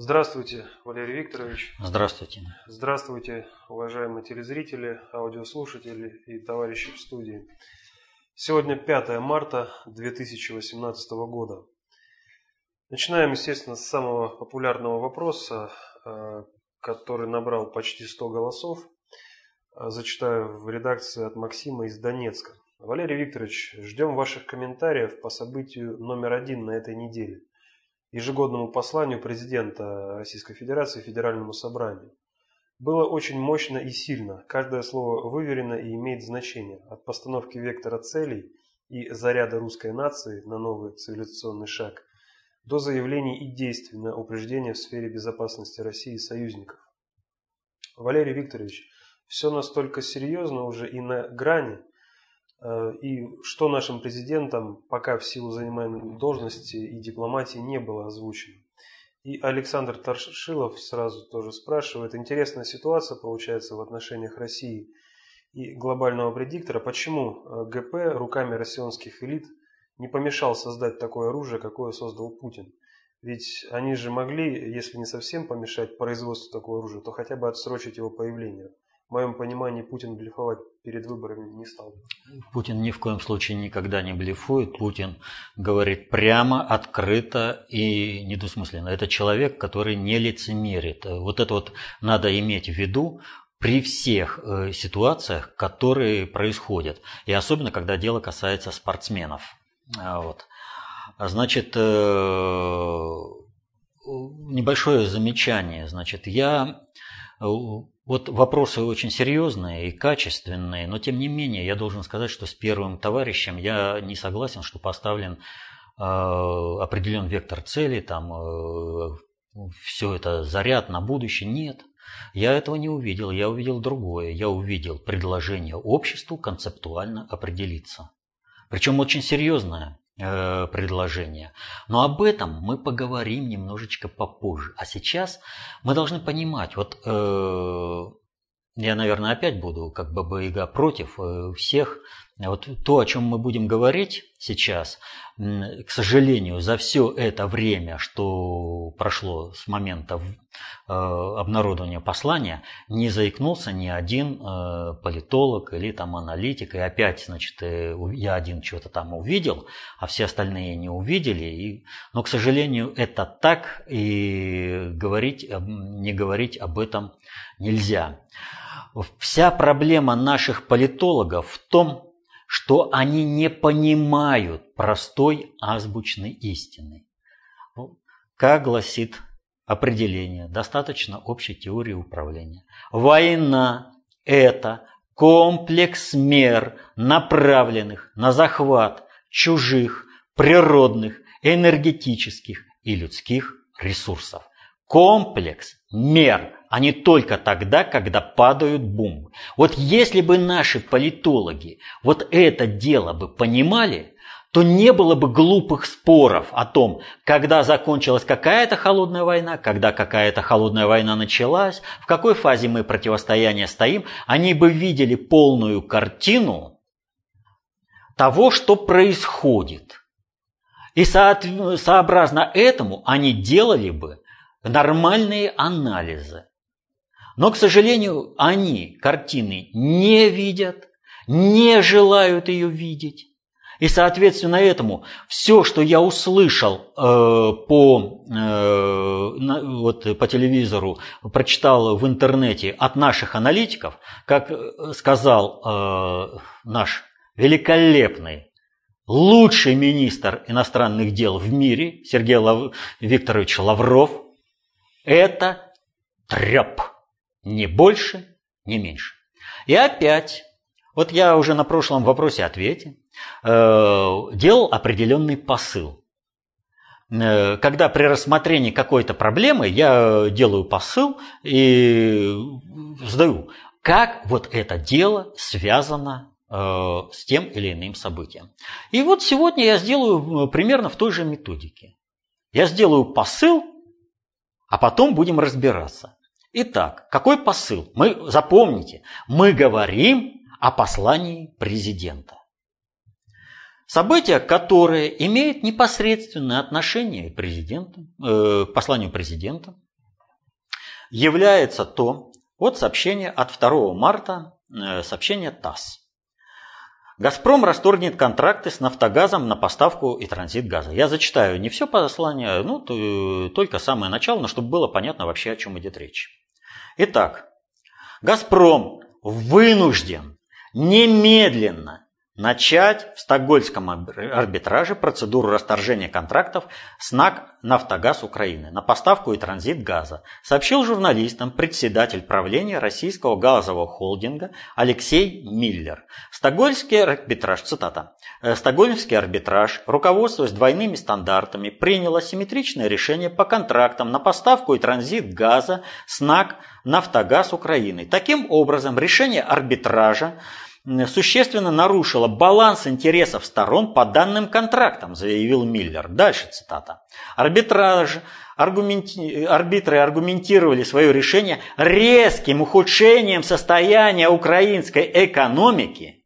Здравствуйте, Валерий Викторович. Здравствуйте. Здравствуйте, уважаемые телезрители, аудиослушатели и товарищи в студии. Сегодня 5 марта 2018 года. Начинаем, естественно, с самого популярного вопроса, э, который набрал почти 100 голосов. Э, зачитаю в редакции от Максима из Донецка. Валерий Викторович, ждем ваших комментариев по событию номер один на этой неделе – ежегодному посланию президента Российской Федерации Федеральному собранию. Было очень мощно и сильно, каждое слово выверено и имеет значение, от постановки вектора целей и заряда русской нации на новый цивилизационный шаг, до заявлений и действий на упреждение в сфере безопасности России и союзников. Валерий Викторович, все настолько серьезно уже и на грани, и что нашим президентам пока в силу занимаемой должности и дипломатии не было озвучено. И Александр Таршилов сразу тоже спрашивает, интересная ситуация получается в отношениях России и глобального предиктора, почему э, ГП руками россионских элит не помешал создать такое оружие, какое создал Путин. Ведь они же могли, если не совсем помешать производству такого оружия, то хотя бы отсрочить его появление в моем понимании Путин блефовать перед выборами не стал. Путин ни в коем случае никогда не блефует. Путин говорит прямо, открыто и недвусмысленно. Это человек, который не лицемерит. Вот это вот надо иметь в виду при всех э, ситуациях, которые происходят. И особенно, когда дело касается спортсменов. А вот. Значит, э, небольшое замечание. Значит, я э, вот вопросы очень серьезные и качественные, но тем не менее я должен сказать, что с первым товарищем я не согласен, что поставлен э, определен вектор цели, там э, все это заряд на будущее. Нет, я этого не увидел, я увидел другое. Я увидел предложение обществу концептуально определиться. Причем очень серьезное. Э, предложение. Но об этом мы поговорим немножечко попозже. А сейчас мы должны понимать, вот э, я, наверное, опять буду как Баба Яга против э, всех. Вот то, о чем мы будем говорить сейчас, к сожалению, за все это время, что прошло с момента э, обнародования послания, не заикнулся ни один э, политолог или там аналитик. И опять, значит, я один что-то там увидел, а все остальные не увидели. Но, к сожалению, это так, и говорить, не говорить об этом нельзя. Вся проблема наших политологов в том, что они не понимают простой азбучной истины. Как гласит определение, достаточно общей теории управления. Война – это комплекс мер, направленных на захват чужих, природных, энергетических и людских ресурсов. Комплекс мер – а не только тогда, когда падают бомбы. Вот если бы наши политологи вот это дело бы понимали, то не было бы глупых споров о том, когда закончилась какая-то холодная война, когда какая-то холодная война началась, в какой фазе мы противостояния стоим. Они бы видели полную картину того, что происходит. И сообразно этому они делали бы нормальные анализы. Но, к сожалению, они картины не видят, не желают ее видеть. И, соответственно, этому все, что я услышал э, по, э, на, вот, по телевизору, прочитал в интернете от наших аналитиков, как сказал э, наш великолепный, лучший министр иностранных дел в мире, Сергей Лав... Викторович Лавров, это треп. Ни больше, ни меньше. И опять, вот я уже на прошлом вопросе ответе, э, делал определенный посыл. Э, когда при рассмотрении какой-то проблемы я делаю посыл и задаю, как вот это дело связано э, с тем или иным событием. И вот сегодня я сделаю примерно в той же методике. Я сделаю посыл, а потом будем разбираться. Итак, какой посыл? Мы, запомните, мы говорим о послании президента. Событие, которое имеет непосредственное отношение президента, э, к посланию президента, является то, вот сообщение от 2 марта, э, сообщение ТАСС. «Газпром расторгнет контракты с «Нафтогазом» на поставку и транзит газа». Я зачитаю не все послание, ну, только самое начало, но чтобы было понятно вообще, о чем идет речь. Итак, «Газпром» вынужден немедленно начать в стокгольмском арбитраже процедуру расторжения контрактов с НАК «Нафтогаз Украины» на поставку и транзит газа, сообщил журналистам председатель правления российского газового холдинга Алексей Миллер. Стокгольмский арбитраж, цитата, «Э, «Стокгольмский арбитраж, руководствуясь двойными стандартами, принял асимметричное решение по контрактам на поставку и транзит газа с НАК «Нафтогаз Украины». Таким образом, решение арбитража существенно нарушила баланс интересов сторон по данным контрактам, заявил Миллер. Дальше цитата. Арбитраж, аргументи... арбитры аргументировали свое решение резким ухудшением состояния украинской экономики.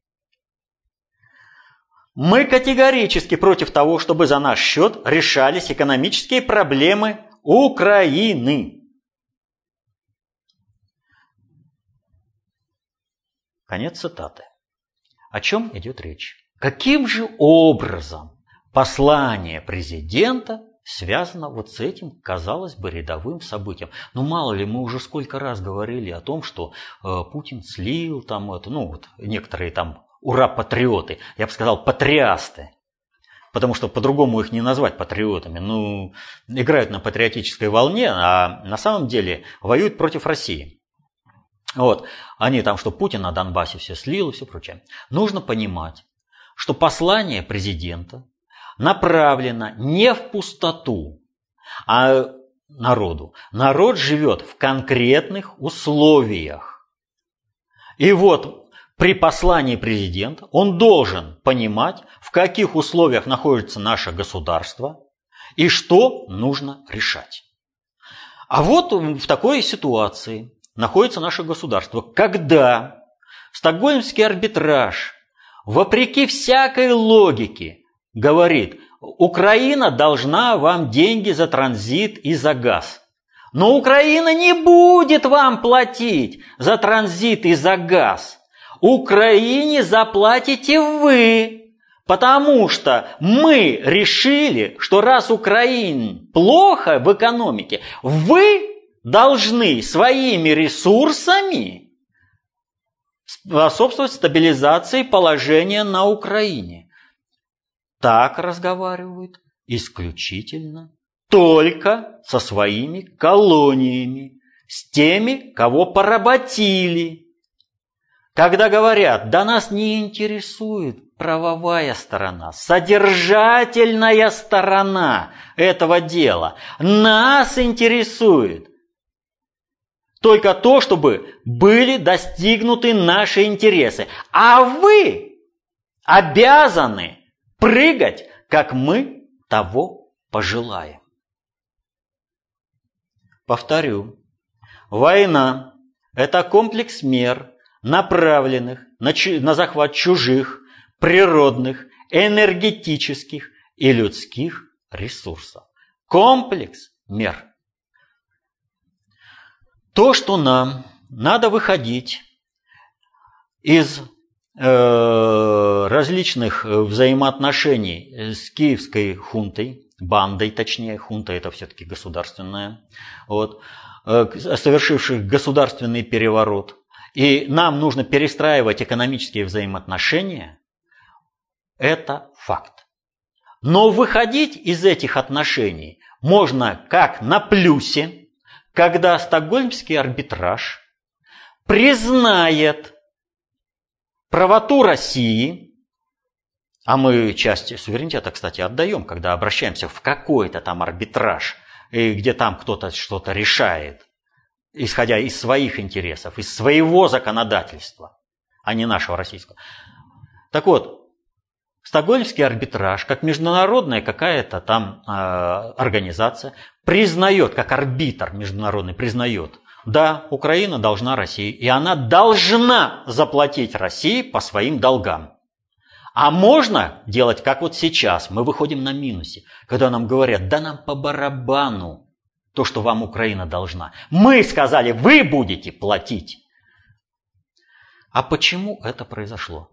Мы категорически против того, чтобы за наш счет решались экономические проблемы Украины. Конец цитаты. О чем идет речь? Каким же образом послание президента связано вот с этим, казалось бы, рядовым событием. Ну, мало ли, мы уже сколько раз говорили о том, что э, Путин слил там это, ну, вот некоторые там ура-патриоты, я бы сказал, патриасты, потому что по-другому их не назвать патриотами. Ну, играют на патриотической волне, а на самом деле воюют против России. Вот. Они там, что Путин на Донбассе все слил и все прочее. Нужно понимать, что послание президента направлено не в пустоту, а народу. Народ живет в конкретных условиях. И вот при послании президента он должен понимать, в каких условиях находится наше государство и что нужно решать. А вот в такой ситуации находится наше государство, когда стокгольмский арбитраж, вопреки всякой логике, говорит, Украина должна вам деньги за транзит и за газ. Но Украина не будет вам платить за транзит и за газ. Украине заплатите вы, потому что мы решили, что раз Украине плохо в экономике, вы должны своими ресурсами способствовать стабилизации положения на Украине. Так разговаривают исключительно только со своими колониями, с теми, кого поработили. Когда говорят, да нас не интересует правовая сторона, содержательная сторона этого дела, нас интересует только то, чтобы были достигнуты наши интересы. А вы обязаны прыгать, как мы того пожелаем. Повторю, война – это комплекс мер, направленных на, на захват чужих, природных, энергетических и людских ресурсов. Комплекс мер – то, что нам надо выходить из э, различных взаимоотношений с киевской хунтой, бандой точнее, хунта это все-таки государственная, вот, э, совершивших государственный переворот, и нам нужно перестраивать экономические взаимоотношения, это факт. Но выходить из этих отношений можно как на плюсе, когда стокгольмский арбитраж признает правоту России, а мы часть суверенитета, кстати, отдаем, когда обращаемся в какой-то там арбитраж, и где там кто-то что-то решает, исходя из своих интересов, из своего законодательства, а не нашего российского. Так вот, Стокгольмский арбитраж, как международная какая-то там э, организация, признает, как арбитр международный признает, да, Украина должна России, и она должна заплатить России по своим долгам. А можно делать, как вот сейчас, мы выходим на минусе, когда нам говорят, да нам по барабану, то, что вам Украина должна. Мы сказали, вы будете платить. А почему это произошло?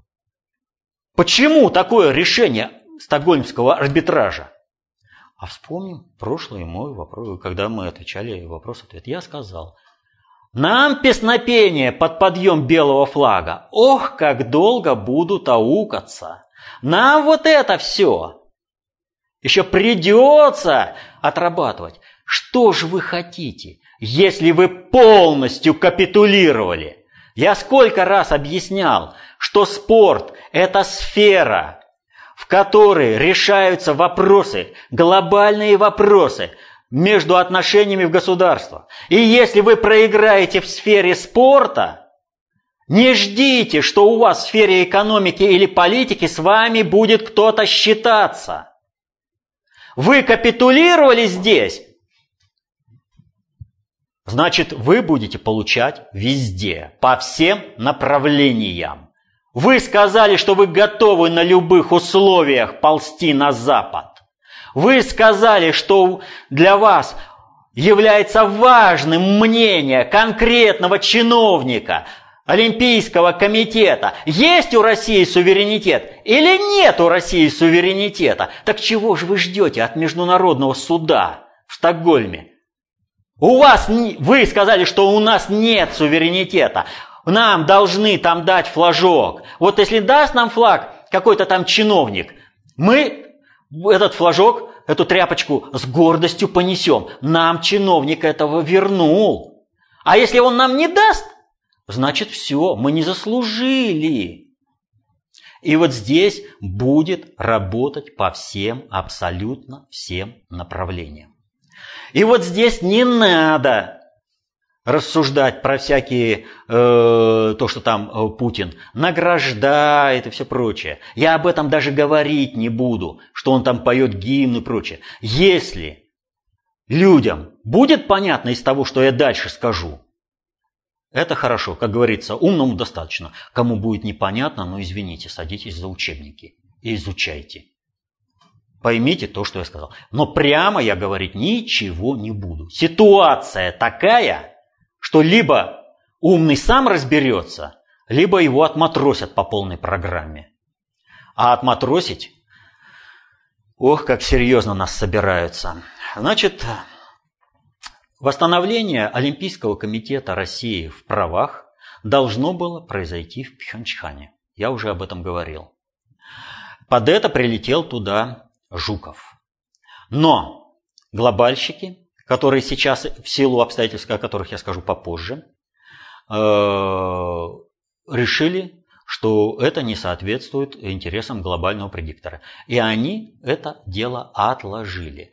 Почему такое решение стокгольмского арбитража? А вспомним прошлый мой вопрос, когда мы отвечали вопрос-ответ. Я сказал, нам песнопение под подъем белого флага. Ох, как долго будут аукаться. Нам вот это все. Еще придется отрабатывать. Что же вы хотите, если вы полностью капитулировали? Я сколько раз объяснял, что спорт – это сфера, в которой решаются вопросы, глобальные вопросы между отношениями в государствах. И если вы проиграете в сфере спорта, не ждите, что у вас в сфере экономики или политики с вами будет кто-то считаться. Вы капитулировали здесь, значит, вы будете получать везде, по всем направлениям. Вы сказали, что вы готовы на любых условиях ползти на Запад. Вы сказали, что для вас является важным мнение конкретного чиновника Олимпийского комитета. Есть у России суверенитет или нет у России суверенитета? Так чего же вы ждете от Международного суда в Стокгольме? У вас, вы сказали, что у нас нет суверенитета. Нам должны там дать флажок. Вот если даст нам флаг какой-то там чиновник, мы этот флажок, эту тряпочку с гордостью понесем. Нам чиновник этого вернул. А если он нам не даст, значит все, мы не заслужили. И вот здесь будет работать по всем, абсолютно всем направлениям. И вот здесь не надо рассуждать про всякие, э, то, что там э, Путин награждает и все прочее. Я об этом даже говорить не буду, что он там поет гимн и прочее. Если людям будет понятно из того, что я дальше скажу, это хорошо, как говорится, умному достаточно. Кому будет непонятно, ну извините, садитесь за учебники и изучайте. Поймите то, что я сказал. Но прямо я говорить ничего не буду. Ситуация такая, что либо умный сам разберется, либо его отматросят по полной программе. А отматросить, ох, как серьезно нас собираются. Значит, восстановление Олимпийского комитета России в правах должно было произойти в Пхенчхане. Я уже об этом говорил. Под это прилетел туда Жуков. Но глобальщики, которые сейчас в силу обстоятельств, о которых я скажу попозже, э, решили, что это не соответствует интересам глобального предиктора. И они это дело отложили.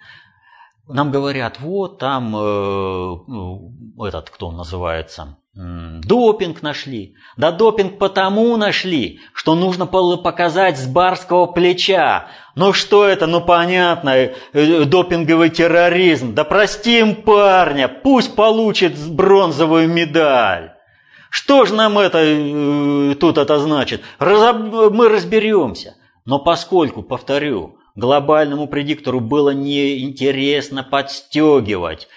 Нам говорят, вот там э, ну, этот, кто он называется, Допинг нашли. Да допинг потому нашли, что нужно было показать с барского плеча. Ну что это, ну понятно, э, допинговый терроризм. Да простим парня, пусть получит бронзовую медаль. Что же нам это э, тут это значит? Разоб... Мы разберемся. Но поскольку, повторю, глобальному предиктору было неинтересно подстегивать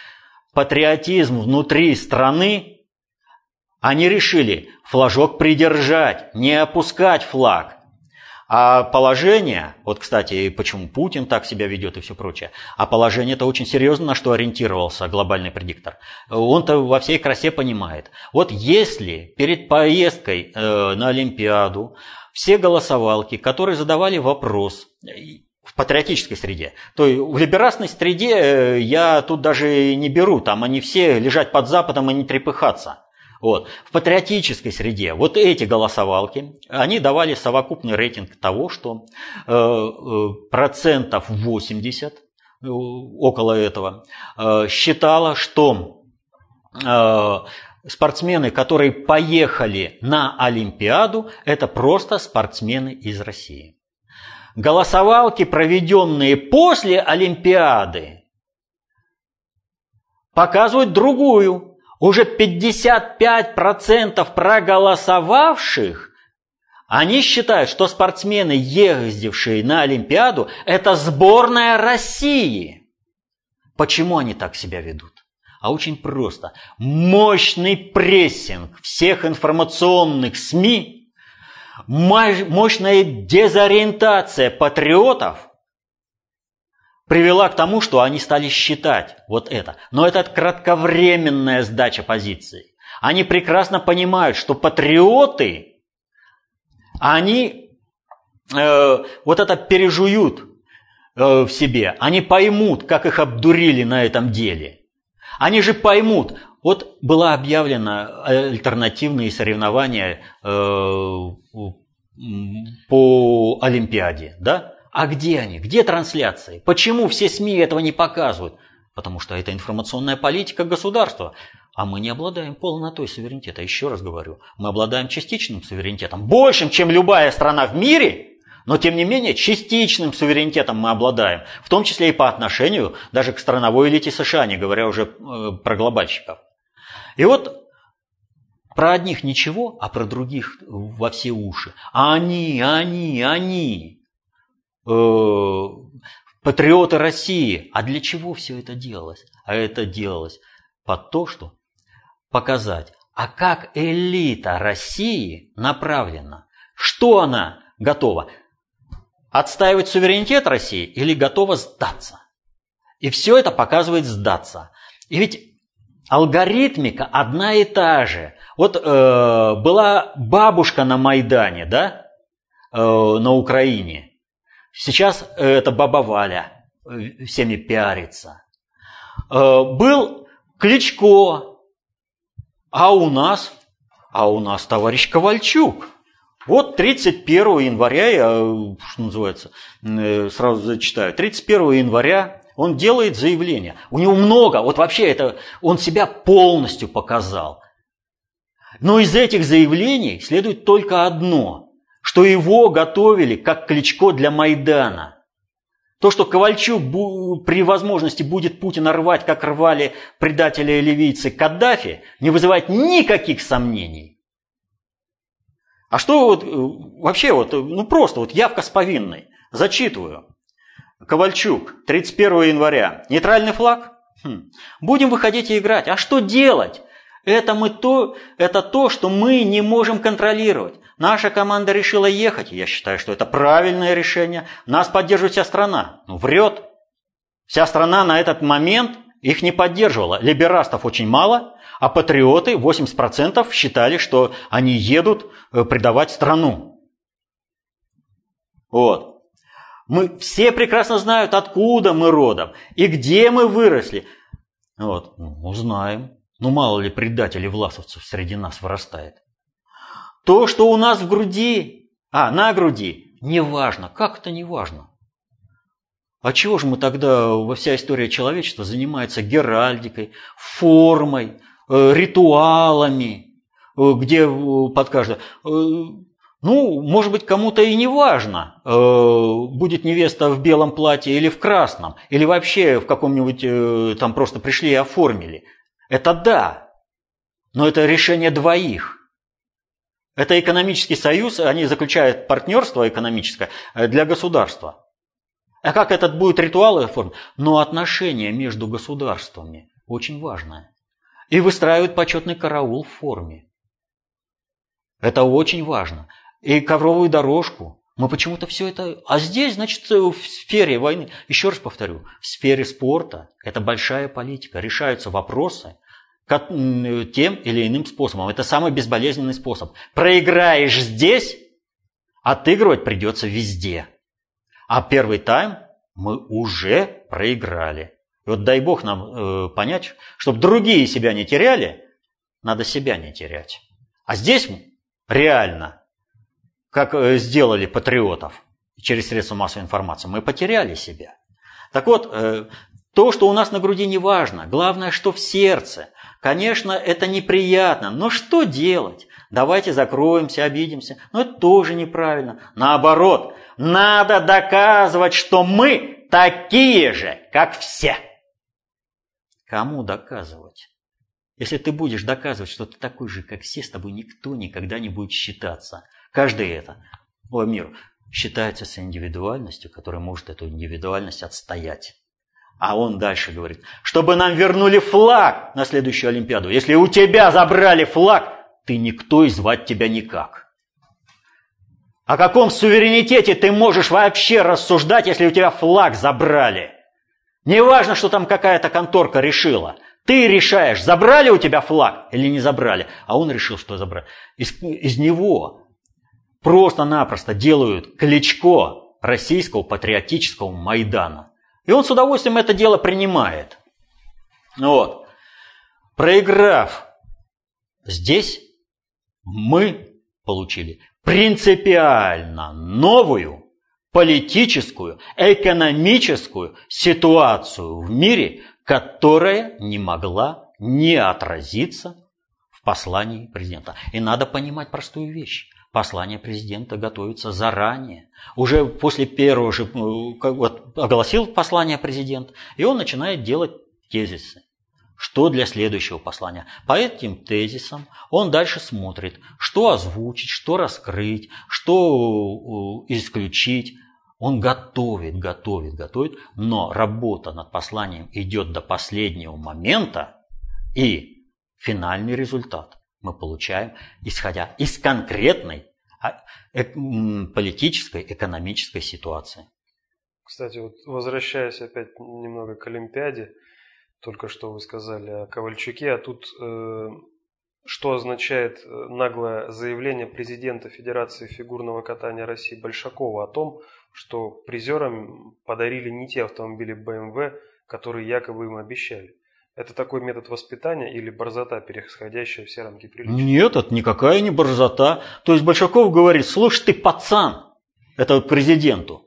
патриотизм внутри страны, они решили флажок придержать, не опускать флаг. А положение, вот, кстати, почему Путин так себя ведет и все прочее, а положение это очень серьезно, на что ориентировался глобальный предиктор. Он-то во всей красе понимает. Вот если перед поездкой э, на Олимпиаду все голосовалки, которые задавали вопрос в патриотической среде, то в либерасной среде э, я тут даже не беру, там они все лежать под Западом и не трепыхаться. Вот. В патриотической среде вот эти голосовалки, они давали совокупный рейтинг того, что э, э, процентов 80, э, около этого, э, считало, что спортсмены, которые поехали на Олимпиаду, это просто спортсмены из России. Голосовалки, проведенные после Олимпиады, показывают другую уже 55% проголосовавших, они считают, что спортсмены, ездившие на Олимпиаду, это сборная России. Почему они так себя ведут? а очень просто. Мощный прессинг всех информационных СМИ, мощная дезориентация патриотов привела к тому, что они стали считать вот это. Но это кратковременная сдача позиции. Они прекрасно понимают, что патриоты, они э, вот это пережуют э, в себе. Они поймут, как их обдурили на этом деле. Они же поймут. Вот было объявлено альтернативные соревнования э, по Олимпиаде, да? А где они? Где трансляции? Почему все СМИ этого не показывают? Потому что это информационная политика государства. А мы не обладаем полнотой суверенитета. Еще раз говорю, мы обладаем частичным суверенитетом. Большим, чем любая страна в мире, но тем не менее частичным суверенитетом мы обладаем. В том числе и по отношению даже к страновой элите США, не говоря уже э, про глобальщиков. И вот про одних ничего, а про других во все уши. Они, они, они. Э, патриоты России. А для чего все это делалось? А это делалось под то, что показать, а как элита России направлена, что она готова, отстаивать суверенитет России или готова сдаться. И все это показывает сдаться. И ведь алгоритмика одна и та же. Вот э, была бабушка на Майдане, да, э, на Украине. Сейчас э, это баба Валя э, всеми пиарится. Э, был Кличко, а у нас, а у нас товарищ Ковальчук. Вот 31 января, я, что называется, сразу зачитаю, 31 января он делает заявление. У него много, вот вообще это, он себя полностью показал. Но из этих заявлений следует только одно – что его готовили как Кличко для Майдана. То, что Ковальчук при возможности будет Путина рвать, как рвали предатели и ливийцы Каддафи, не вызывает никаких сомнений. А что вот э, вообще вот, ну просто вот явка с повинной. Зачитываю. Ковальчук, 31 января. Нейтральный флаг? Хм. Будем выходить и играть. А что делать? Это, мы то, это то, что мы не можем контролировать. Наша команда решила ехать. Я считаю, что это правильное решение. Нас поддерживает вся страна. Ну, врет. Вся страна на этот момент их не поддерживала. Либерастов очень мало, а патриоты 80% считали, что они едут э, предавать страну. Вот. Мы все прекрасно знают, откуда мы родом и где мы выросли. Вот. Ну. Ну, мало ли предателей власовцев среди нас вырастает. То, что у нас в груди, а, на груди, неважно. Как это неважно? А чего же мы тогда, во вся история человечества занимается геральдикой, формой, э, ритуалами, э, где э, под каждое... Ну, может быть, кому-то и не важно, будет невеста в белом платье или в красном, или вообще в каком-нибудь, там просто пришли и оформили. Это да, но это решение двоих. Это экономический союз, они заключают партнерство экономическое э, для государства. А как этот будет ритуал оформлен? Но отношения между государствами очень важное. И выстраивают почетный караул в форме. Это очень важно. И ковровую дорожку. Мы почему-то все это... А здесь, значит, в сфере войны, еще раз повторю, в сфере спорта это большая политика. Решаются вопросы, тем или иным способом. Это самый безболезненный способ. Проиграешь здесь, отыгрывать придется везде. А первый тайм мы уже проиграли. И вот дай бог нам э, понять, чтобы другие себя не теряли, надо себя не терять. А здесь реально, как э, сделали патриотов через средства массовой информации, мы потеряли себя. Так вот, э, то, что у нас на груди не важно, главное, что в сердце – Конечно, это неприятно, но что делать? Давайте закроемся, обидимся. Но это тоже неправильно. Наоборот, надо доказывать, что мы такие же, как все. Кому доказывать? Если ты будешь доказывать, что ты такой же, как все, с тобой никто никогда не будет считаться. Каждый это, по миру, считается с индивидуальностью, которая может эту индивидуальность отстоять. А он дальше говорит, чтобы нам вернули флаг на следующую Олимпиаду. Если у тебя забрали флаг, ты никто и звать тебя никак. О каком суверенитете ты можешь вообще рассуждать, если у тебя флаг забрали? Не важно, что там какая-то конторка решила. Ты решаешь, забрали у тебя флаг или не забрали. А он решил, что забрали. Из, из него просто-напросто делают кличко российского патриотического Майдана. И он с удовольствием это дело принимает. Вот. Проиграв здесь, мы получили принципиально новую политическую, экономическую ситуацию в мире, которая не могла не отразиться в послании президента. И надо понимать простую вещь. Послание президента готовится заранее. Уже после первого же, ну, вот, огласил послание президент, и он начинает делать тезисы. Что для следующего послания? По этим тезисам он дальше смотрит, что озвучить, что раскрыть, что исключить. Он готовит, готовит, готовит, но работа над посланием идет до последнего момента, и финальный результат мы получаем, исходя из конкретной а, э, политической, экономической ситуации. Кстати, вот возвращаясь опять немного к Олимпиаде, только что вы сказали о Ковальчуке, а тут э, что означает э, наглое заявление президента Федерации фигурного катания России Большакова о том, что призерам подарили не те автомобили BMW, которые якобы им обещали. Это такой метод воспитания или борзота, переходящая все рамки приличия? Нет, это никакая не борзота. То есть Большаков говорит, слушай ты, пацан, это вот президенту,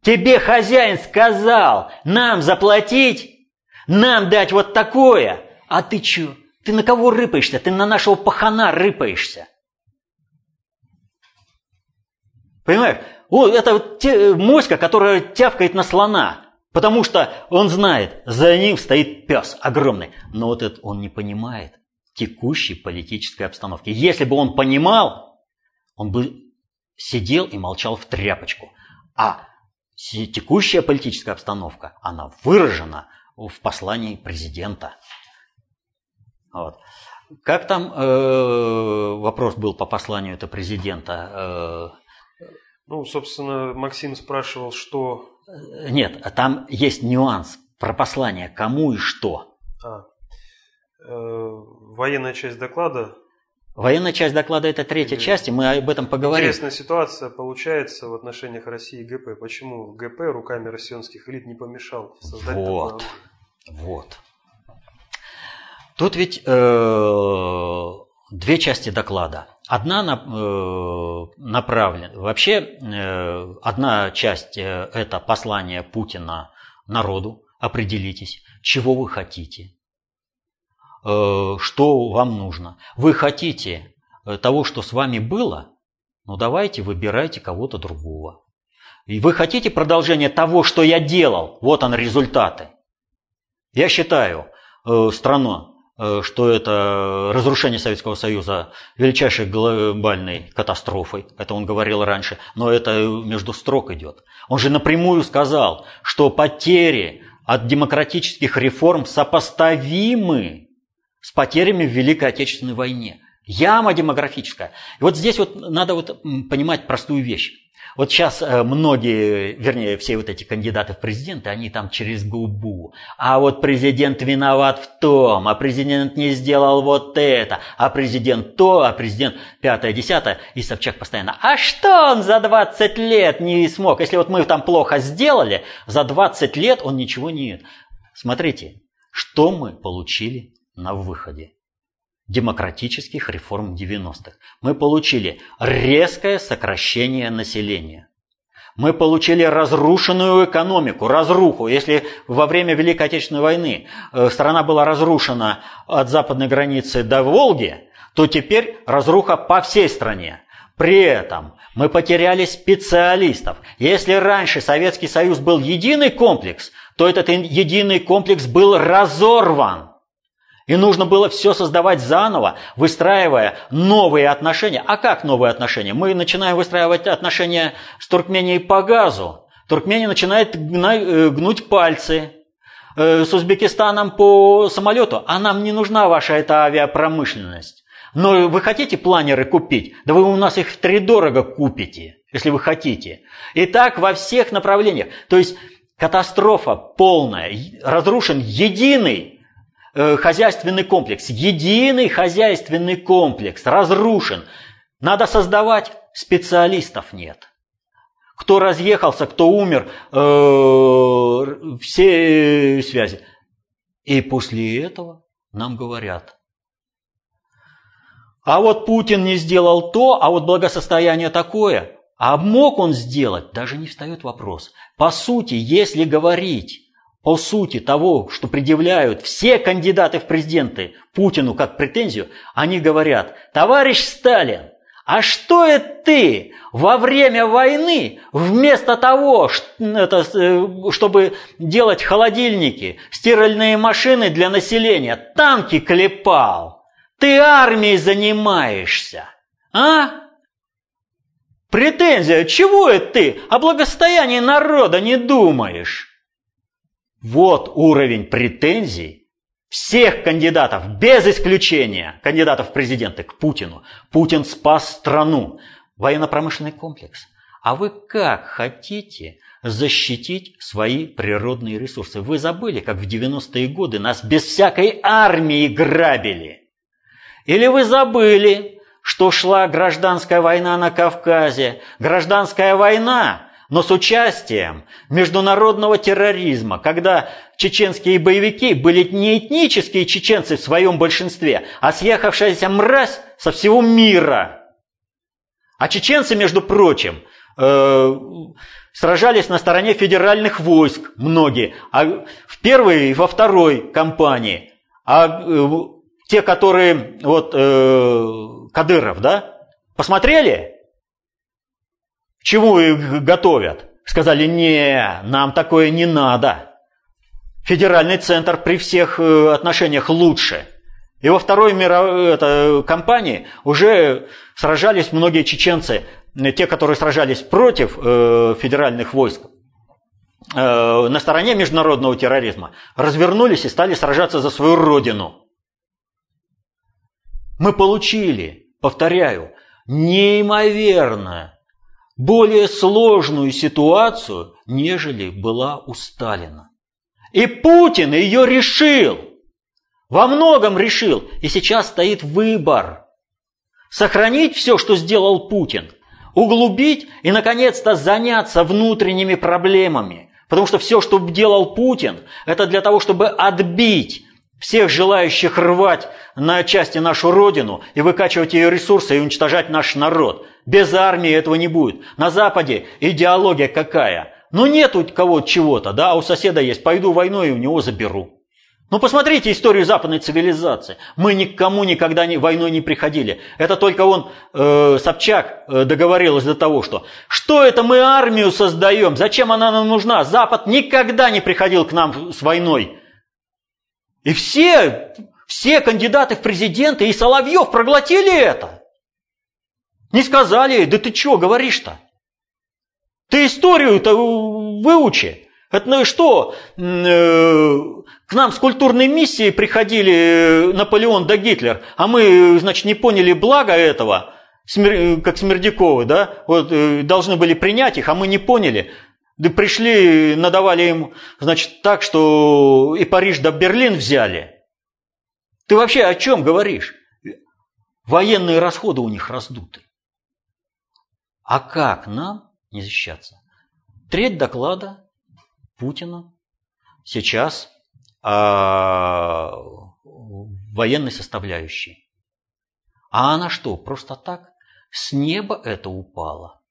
тебе хозяин сказал нам заплатить, нам дать вот такое, а ты чё? Ты на кого рыпаешься? Ты на нашего пахана рыпаешься. Понимаешь? Вот это вот моська, которая тявкает на слона. Потому что он знает, за ним стоит пес огромный. Но вот это он не понимает текущей политической обстановки. Если бы он понимал, он бы сидел и молчал в тряпочку. А текущая политическая обстановка, она выражена в послании президента. Вот. Как там э, вопрос был по посланию это президента? Э... Ну, собственно, Максим спрашивал, что нет, а там есть нюанс про послание, кому и что. А, э, военная часть доклада. Военная часть доклада это третья Или... часть, и мы об этом поговорим. Интересная ситуация получается в отношениях России и ГП. Почему ГП руками россионских элит не помешал создать вот, такое Вот. Тут ведь э, две части доклада. Одна э, направлена, вообще э, одна часть э, это послание Путина народу, определитесь, чего вы хотите, что вам нужно. Вы хотите того, что с вами было, ну давайте выбирайте кого-то другого. И вы хотите продолжение того, что я делал, вот он результаты. Я считаю, страна Э, что это разрушение Советского Союза величайшей глобальной катастрофой. Это он говорил раньше, но это между строк идет. Он же напрямую сказал, что потери от демократических реформ сопоставимы с потерями в Великой Отечественной войне. Яма демографическая. И вот здесь вот надо вот понимать простую вещь. Вот сейчас э, многие, вернее, все вот эти кандидаты в президенты, они там через губу. А вот президент виноват в том, а президент не сделал вот это, а президент то, а президент пятое, десятое. И Собчак постоянно, а что он за 20 лет не смог? Если вот мы там плохо сделали, за 20 лет он ничего не... Смотрите, что мы получили на выходе демократических реформ 90-х. Мы получили резкое сокращение населения. Мы получили разрушенную экономику, разруху. Если во время Великой Отечественной войны э, страна была разрушена от западной границы до Волги, то теперь разруха по всей стране. При этом мы потеряли специалистов. Если раньше Советский Союз был единый комплекс, то этот единый комплекс был разорван. И нужно было все создавать заново, выстраивая новые отношения. А как новые отношения? Мы начинаем выстраивать отношения с Туркменией по газу. Туркмения начинает э, гнуть пальцы. э, с Узбекистаном по самолету, а нам не нужна ваша эта авиапромышленность. Но вы хотите планеры купить? Да вы у нас их втридорого купите, если вы хотите. И так во всех направлениях. То есть катастрофа полная, разрушен единый хозяйственный комплекс, единый хозяйственный комплекс разрушен. Надо создавать, специалистов нет. Кто разъехался, кто умер, э, все связи. И после этого нам говорят, а вот Путин не сделал то, а вот благосостояние такое. А мог он сделать? Даже не встает вопрос. По сути, если говорить по сути того, что предъявляют все кандидаты в президенты Путину как претензию, они говорят, товарищ Сталин, а что это ты во время войны вместо того, э, чтобы делать холодильники, стиральные машины для населения, танки клепал? Ты армией занимаешься, а? Претензия, чего это ты о благосостоянии народа не думаешь? Вот уровень претензий всех кандидатов, без исключения кандидатов в президенты к Путину. Путин спас страну, военно-промышленный комплекс. А вы как хотите защитить свои природные ресурсы? Вы забыли, как в 90-е годы нас без всякой армии грабили? Или вы забыли, что шла гражданская война на Кавказе? Гражданская война, но с участием международного терроризма, когда чеченские боевики были не этнические чеченцы в своем большинстве, а съехавшаяся мразь со всего мира. А чеченцы, между прочим, э, сражались на стороне федеральных войск, многие, а в первой и во второй кампании. А э, те, которые, вот, э, Кадыров, да, посмотрели, чему их готовят? Сказали, не, нам такое не надо. Федеральный центр при всех э, отношениях лучше. И во второй мировой это, кампании уже сражались многие чеченцы, те, которые сражались против э, федеральных войск, э, на стороне международного терроризма, развернулись и стали сражаться за свою родину. Мы получили, повторяю, неимоверно более сложную ситуацию, нежели была у Сталина. И Путин ее решил. Во многом решил. И сейчас стоит выбор. Сохранить все, что сделал Путин. Углубить и, наконец-то, заняться внутренними проблемами. Потому что все, что делал Путин, это для того, чтобы отбить всех желающих рвать на части нашу родину и выкачивать ее ресурсы и уничтожать наш народ. Без армии этого не будет. На Западе идеология какая? Ну нет у кого чего-то, да, а у соседа есть. Пойду войной и у него заберу. Ну посмотрите историю западной цивилизации. Мы никому никогда не, войной не приходили. Это только он, э, Собчак, э, договорилась до того, что что это мы армию создаем, зачем она нам нужна? Запад никогда не приходил к нам с войной. И все, все кандидаты в президенты и Соловьев проглотили это. Не сказали, да ты что говоришь-то? Ты историю-то выучи. Это ну что, э, к нам с культурной миссией приходили э, Наполеон да Гитлер, а мы, значит, не поняли блага этого, как Смердяковы, да, вот э, должны были принять их, а мы не поняли. Да пришли, надавали им, значит, так, что и Париж да Берлин взяли. Ты вообще о чем говоришь? Военные расходы у них раздуты. А как нам не защищаться? Треть доклада Путина сейчас о военной составляющей. А она что, просто так? С неба это упало?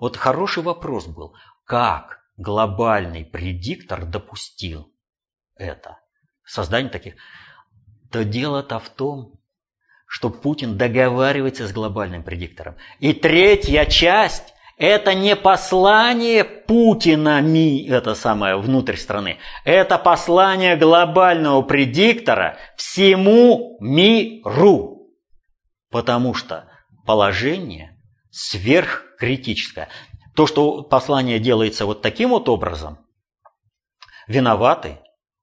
Вот хороший вопрос был. Как глобальный предиктор допустил это? Создание таких... То дело-то в том, что Путин договаривается с глобальным предиктором. И третья часть – это не послание Путина, ми, это самое, внутрь страны. Это послание глобального предиктора всему миру. Потому что положение сверхкритическое. То, что послание делается вот таким вот образом, виноваты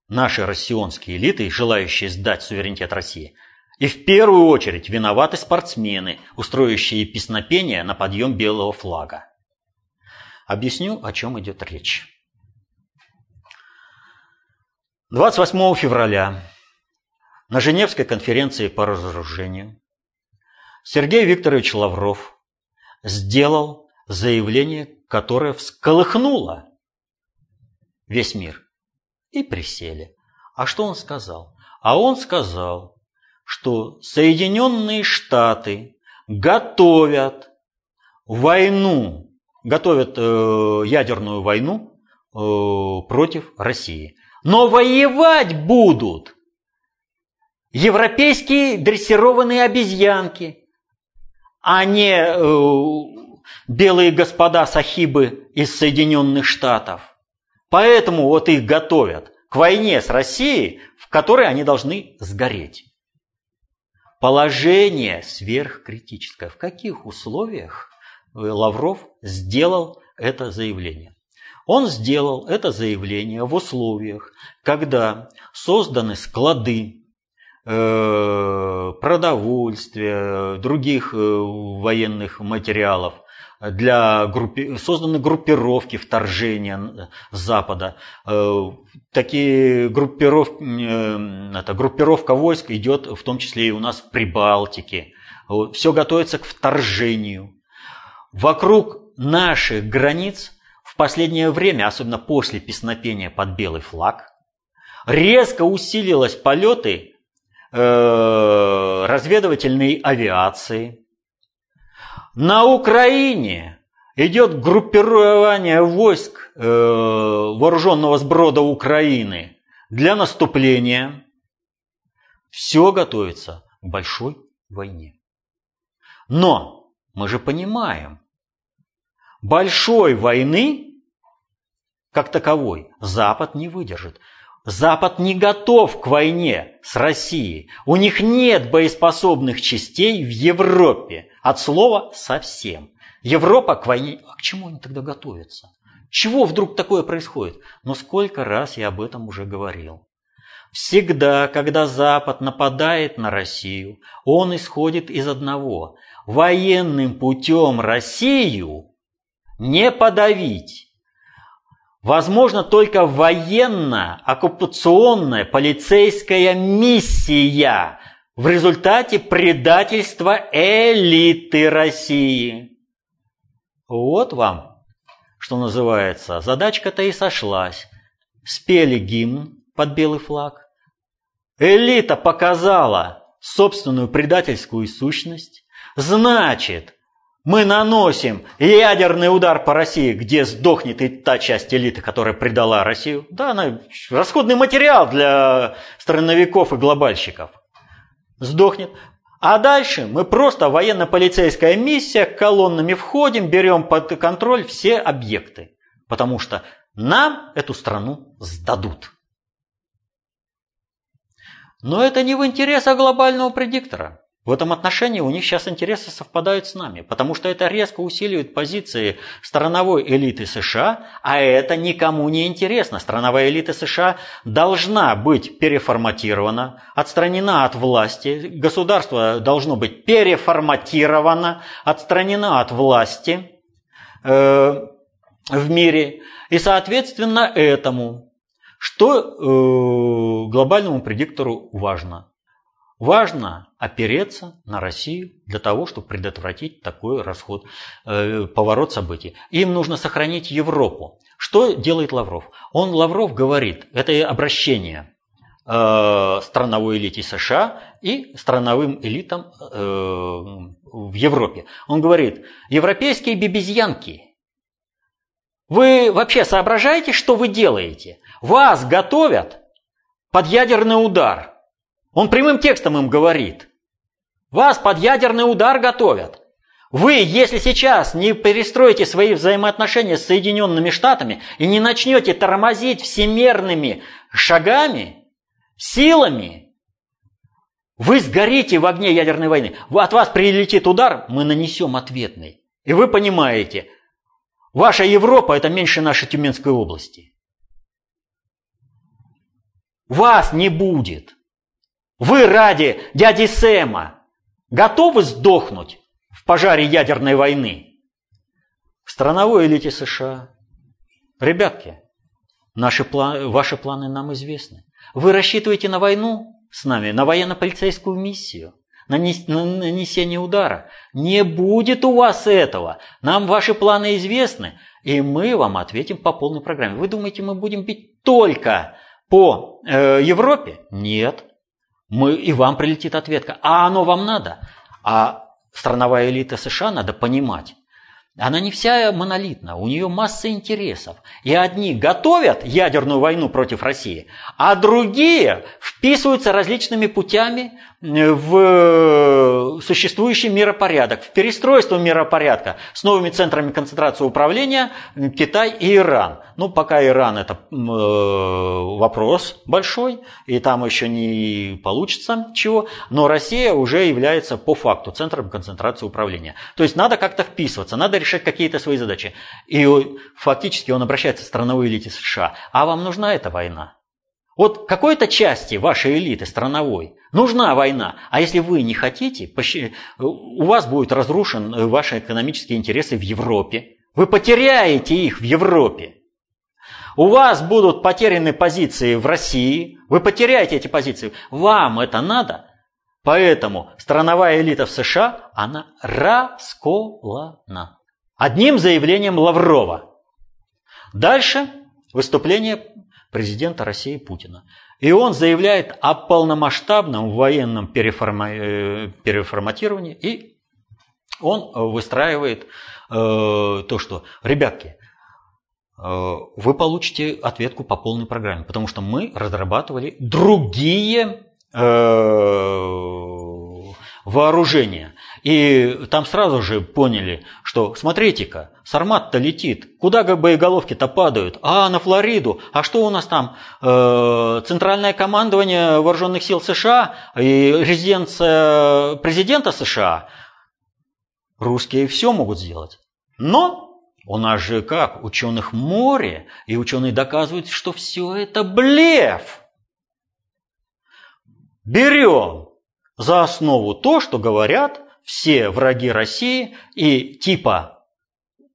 наши россионские элиты, желающие сдать суверенитет России. И в первую очередь виноваты спортсмены, устроившие песнопение на подъем белого флага. Объясню, о чем идет речь. 28 февраля на Женевской конференции по разоружению Сергей Викторович Лавров сделал заявление, которое всколыхнуло весь мир. И присели. А что он сказал? А он сказал, что Соединенные Штаты готовят войну, готовят э, ядерную войну э, против России. Но воевать будут европейские дрессированные обезьянки, а не э, белые господа сахибы из Соединенных Штатов. Поэтому вот их готовят к войне с Россией, в которой они должны сгореть. Положение сверхкритическое. В каких условиях Лавров сделал это заявление? Он сделал это заявление в условиях, когда созданы склады э, продовольствия, других э, военных материалов для группи... созданы группировки вторжения Запада. Э, такие группировки, это, группировка войск идет в том числе и у нас в Прибалтике. Все готовится к вторжению. Вокруг наших границ в последнее время, особенно после песнопения под белый флаг, резко усилились полеты э, разведывательной авиации, на Украине идет группирование войск э, вооруженного сброда Украины для наступления. Все готовится к большой войне. Но мы же понимаем, большой войны как таковой Запад не выдержит. Запад не готов к войне с Россией. У них нет боеспособных частей в Европе. От слова совсем. Европа к войне. А к чему они тогда готовятся? Чего вдруг такое происходит? Но сколько раз я об этом уже говорил. Всегда, когда Запад нападает на Россию, он исходит из одного. Военным путем Россию не подавить. Возможно только военно-оккупационная полицейская миссия – в результате предательства элиты России. Вот вам, что называется, задачка-то и сошлась. Спели гимн под белый флаг. Элита показала собственную предательскую сущность. Значит, мы наносим ядерный удар по России, где сдохнет и та часть элиты, которая предала Россию. Да, она расходный материал для страновиков и глобальщиков сдохнет. А дальше мы просто военно-полицейская миссия, колоннами входим, берем под контроль все объекты. Потому что нам эту страну сдадут. Но это не в интересах глобального предиктора. В этом отношении у них сейчас интересы совпадают с нами, потому что это резко усиливает позиции страновой элиты США, а это никому не интересно. Страновая элита США должна быть переформатирована, отстранена от власти, государство должно быть переформатировано, отстранено от власти э, в мире. И соответственно этому, что э, глобальному предиктору важно – Важно опереться на Россию для того, чтобы предотвратить такой расход, э, поворот событий. Им нужно сохранить Европу. Что делает Лавров? Он, Лавров, говорит, это обращение э, страновой элите США и страновым элитам э, в Европе. Он говорит, европейские бебезьянки, вы вообще соображаете, что вы делаете? Вас готовят под ядерный удар – он прямым текстом им говорит. Вас под ядерный удар готовят. Вы, если сейчас не перестроите свои взаимоотношения с Соединенными Штатами и не начнете тормозить всемерными шагами, силами, вы сгорите в огне ядерной войны. От вас прилетит удар, мы нанесем ответный. И вы понимаете, ваша Европа – это меньше нашей Тюменской области. Вас не будет. Вы ради дяди Сэма готовы сдохнуть в пожаре ядерной войны? В страновой элите США. Ребятки, наши планы, ваши планы нам известны. Вы рассчитываете на войну с нами, на военно-полицейскую миссию, на нанесение удара. Не будет у вас этого. Нам ваши планы известны, и мы вам ответим по полной программе. Вы думаете, мы будем бить только по э, Европе? Нет. Мы, и вам прилетит ответка. А оно вам надо? А страновая элита США, надо понимать, она не вся монолитна, у нее масса интересов. И одни готовят ядерную войну против России, а другие вписываются различными путями в существующий миропорядок, в перестройство миропорядка с новыми центрами концентрации управления Китай и Иран. Ну, пока Иран это э, вопрос большой, и там еще не получится чего, но Россия уже является по факту центром концентрации управления. То есть надо как-то вписываться, надо решать какие-то свои задачи. И фактически он обращается к страновой элите США. А вам нужна эта война? Вот какой-то части вашей элиты страновой нужна война, а если вы не хотите, у вас будут разрушены ваши экономические интересы в Европе. Вы потеряете их в Европе. У вас будут потеряны позиции в России, вы потеряете эти позиции. Вам это надо? Поэтому страновая элита в США, она расколана. Одним заявлением Лаврова. Дальше выступление президента России Путина. И он заявляет о полномасштабном военном переформа... Э, переформатировании, и он выстраивает э, то, что, ребятки, э, вы получите ответку по полной программе, потому что мы разрабатывали другие э, вооружения. И там сразу же поняли, что смотрите-ка, Сармат-то летит, куда боеголовки-то падают? А, на Флориду. А что у нас там? Э, Центральное командование вооруженных сил США и резиденция президента США. Русские все могут сделать. Но у нас же как? Ученых море, и ученые доказывают, что все это блеф. Берем за основу то, что говорят все враги России и типа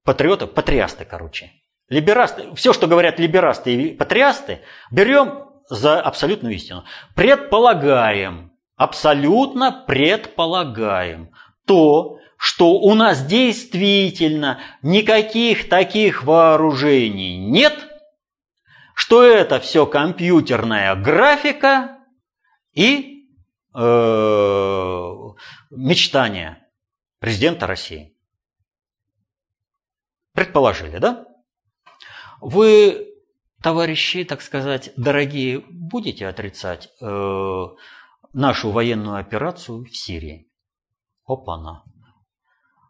патриоты, патриасты, короче. Либерасты, все, что говорят либерасты и патриасты, берем за абсолютную истину. Предполагаем, абсолютно предполагаем то, что у нас действительно никаких таких вооружений нет, что это все компьютерная графика и э, мечтания президента России. Предположили, да? Вы, товарищи, так сказать, дорогие, будете отрицать э, нашу военную операцию в Сирии? Опа-на.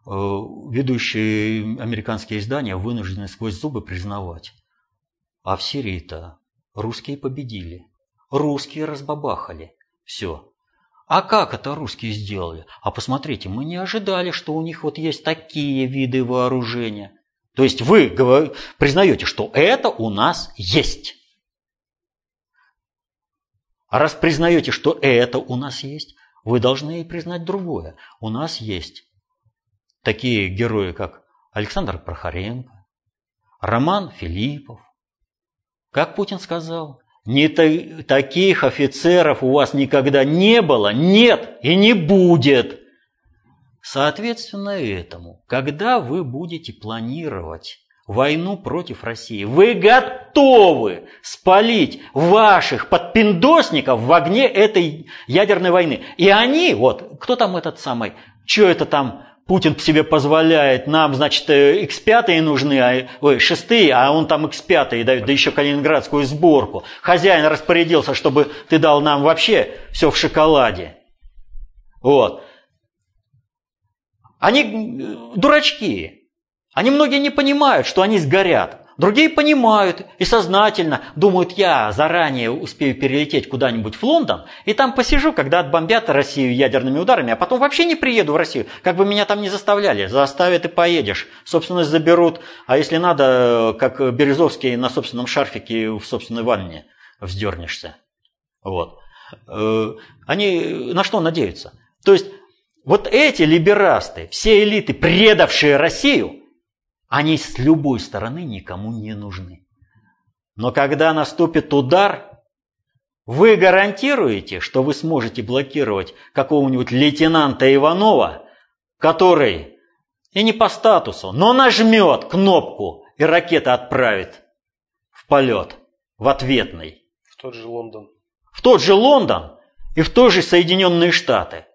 Э, ведущие американские издания вынуждены сквозь зубы признавать. А в Сирии-то русские победили. Русские разбабахали. Все. А как это русские сделали? А посмотрите, мы не ожидали, что у них вот есть такие виды вооружения. То есть вы признаете, что это у нас есть. А раз признаете, что это у нас есть, вы должны и признать другое. У нас есть такие герои, как Александр Прохоренко, Роман Филиппов. Как Путин сказал, не та- таких офицеров у вас никогда не было, нет и не будет. Соответственно этому, когда вы будете планировать войну против России, вы готовы спалить ваших подпиндосников в огне этой ядерной войны. И они, вот, кто там этот самый, что это там, Путин себе позволяет, нам, значит, X5 э, нужны, а, ой, шестые, а он там X5 дает, да еще калининградскую сборку. Хозяин распорядился, чтобы ты дал нам вообще все в шоколаде. Вот. Они э, дурачки. Они многие не понимают, что они сгорят. Другие понимают и сознательно думают, я заранее успею перелететь куда-нибудь в Лондон, и там посижу, когда отбомбят Россию ядерными ударами, а потом вообще не приеду в Россию. Как бы меня там не заставляли, заставят и поедешь. Собственность заберут, а если надо, как Березовский на собственном шарфике в собственной ванне вздернешься. Вот. Э, они на что надеются? То есть вот эти либерасты, все элиты, предавшие Россию, они с любой стороны никому не нужны. Но когда наступит удар, вы гарантируете, что вы сможете блокировать какого-нибудь лейтенанта Иванова, который и не по статусу, но нажмет кнопку и ракета отправит в полет, в ответный. В тот же Лондон. В тот же Лондон и в той же Соединенные Штаты.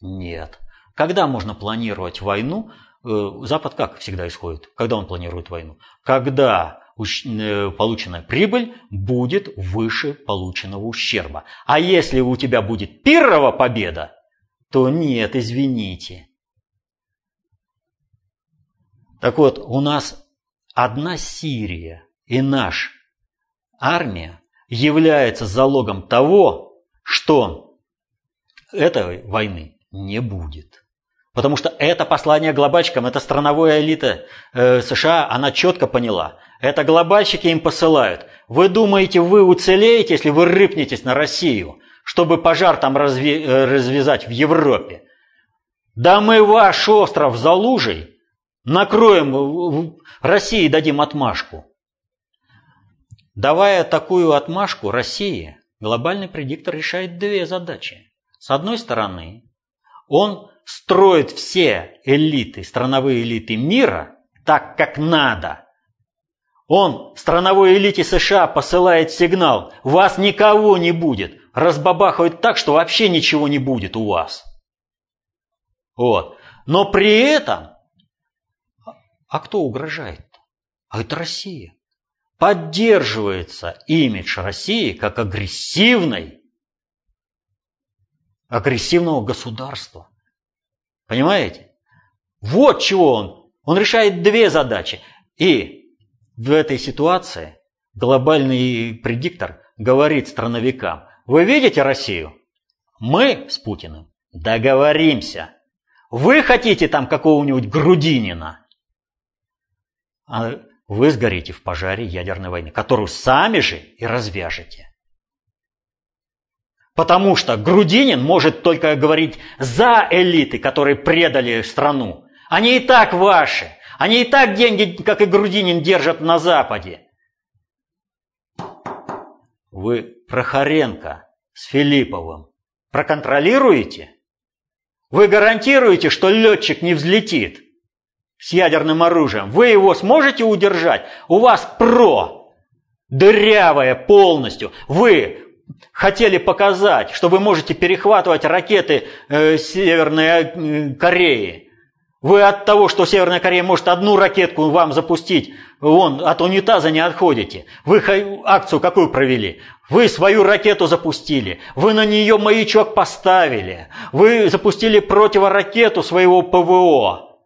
Нет. Когда можно планировать войну? Э, Запад как всегда исходит? Когда он планирует войну? Когда э, полученная прибыль будет выше полученного ущерба. А если у тебя будет первая победа, то нет, извините. Так вот, у нас одна Сирия и наша армия является залогом того, что этой войны не будет. Потому что это послание глобальщикам, это страновая элита э, США, она четко поняла. Это глобальщики им посылают. Вы думаете, вы уцелеете, если вы рыпнетесь на Россию, чтобы пожар там разве, э, развязать в Европе? Да мы ваш остров за лужей накроем, России дадим отмашку. Давая такую отмашку России, глобальный предиктор решает две задачи. С одной стороны, он строит все элиты, страновые элиты мира так, как надо. Он страновой элите США посылает сигнал, вас никого не будет, разбабахают так, что вообще ничего не будет у вас. Вот. Но при этом, а кто угрожает? А это Россия. Поддерживается имидж России как агрессивной агрессивного государства. Понимаете? Вот чего он. Он решает две задачи. И в этой ситуации глобальный предиктор говорит страновикам, вы видите Россию? Мы с Путиным договоримся. Вы хотите там какого-нибудь Грудинина? А вы сгорите в пожаре ядерной войны, которую сами же и развяжете. Потому что Грудинин может только говорить за элиты, которые предали страну. Они и так ваши. Они и так деньги, как и Грудинин, держат на Западе. Вы Прохоренко с Филипповым проконтролируете? Вы гарантируете, что летчик не взлетит с ядерным оружием? Вы его сможете удержать? У вас ПРО дырявое полностью. Вы хотели показать, что вы можете перехватывать ракеты э, Северной э, Кореи. Вы от того, что Северная Корея может одну ракетку вам запустить, вон, от унитаза не отходите. Вы акцию какую провели? Вы свою ракету запустили, вы на нее маячок поставили, вы запустили противоракету своего ПВО.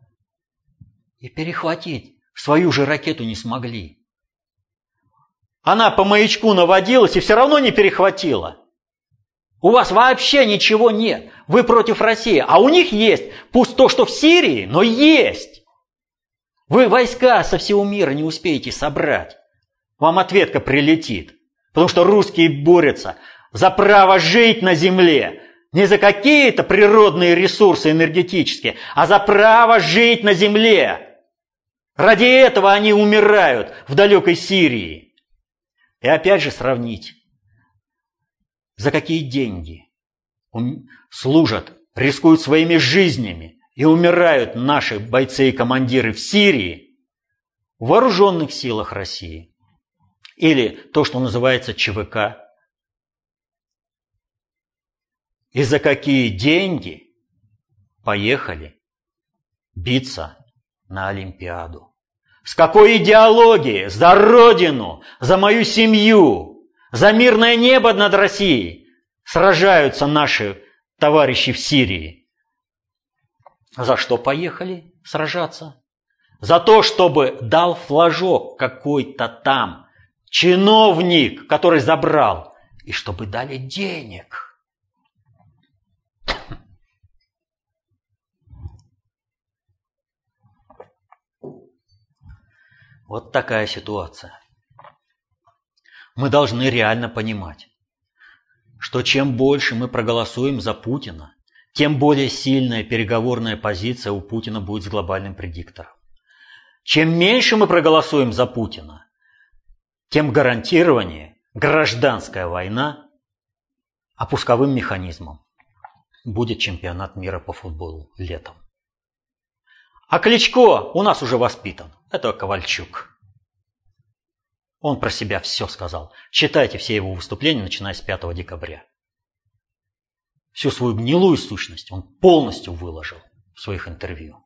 И перехватить свою же ракету не смогли. Она по маячку наводилась и все равно не перехватила. У вас вообще ничего нет. Вы против России. А у них есть. Пусть то, что в Сирии, но есть. Вы войска со всего мира не успеете собрать. Вам ответка прилетит. Потому что русские борются за право жить на земле. Не за какие-то природные ресурсы энергетические, а за право жить на земле. Ради этого они умирают в далекой Сирии. И опять же сравнить, за какие деньги служат, рискуют своими жизнями и умирают наши бойцы и командиры в Сирии, в вооруженных силах России, или то, что называется ЧВК. И за какие деньги поехали биться на Олимпиаду. С какой идеологией? За Родину, за мою семью, за мирное небо над Россией сражаются наши товарищи в Сирии. За что поехали сражаться? За то, чтобы дал флажок какой-то там чиновник, который забрал, и чтобы дали денег – Вот такая ситуация. Мы должны реально понимать, что чем больше мы проголосуем за Путина, тем более сильная переговорная позиция у Путина будет с глобальным предиктором. Чем меньше мы проголосуем за Путина, тем гарантированнее гражданская война, а пусковым механизмом будет чемпионат мира по футболу летом. А Кличко у нас уже воспитан. Это Ковальчук. Он про себя все сказал. Читайте все его выступления, начиная с 5 декабря. Всю свою гнилую сущность он полностью выложил в своих интервью.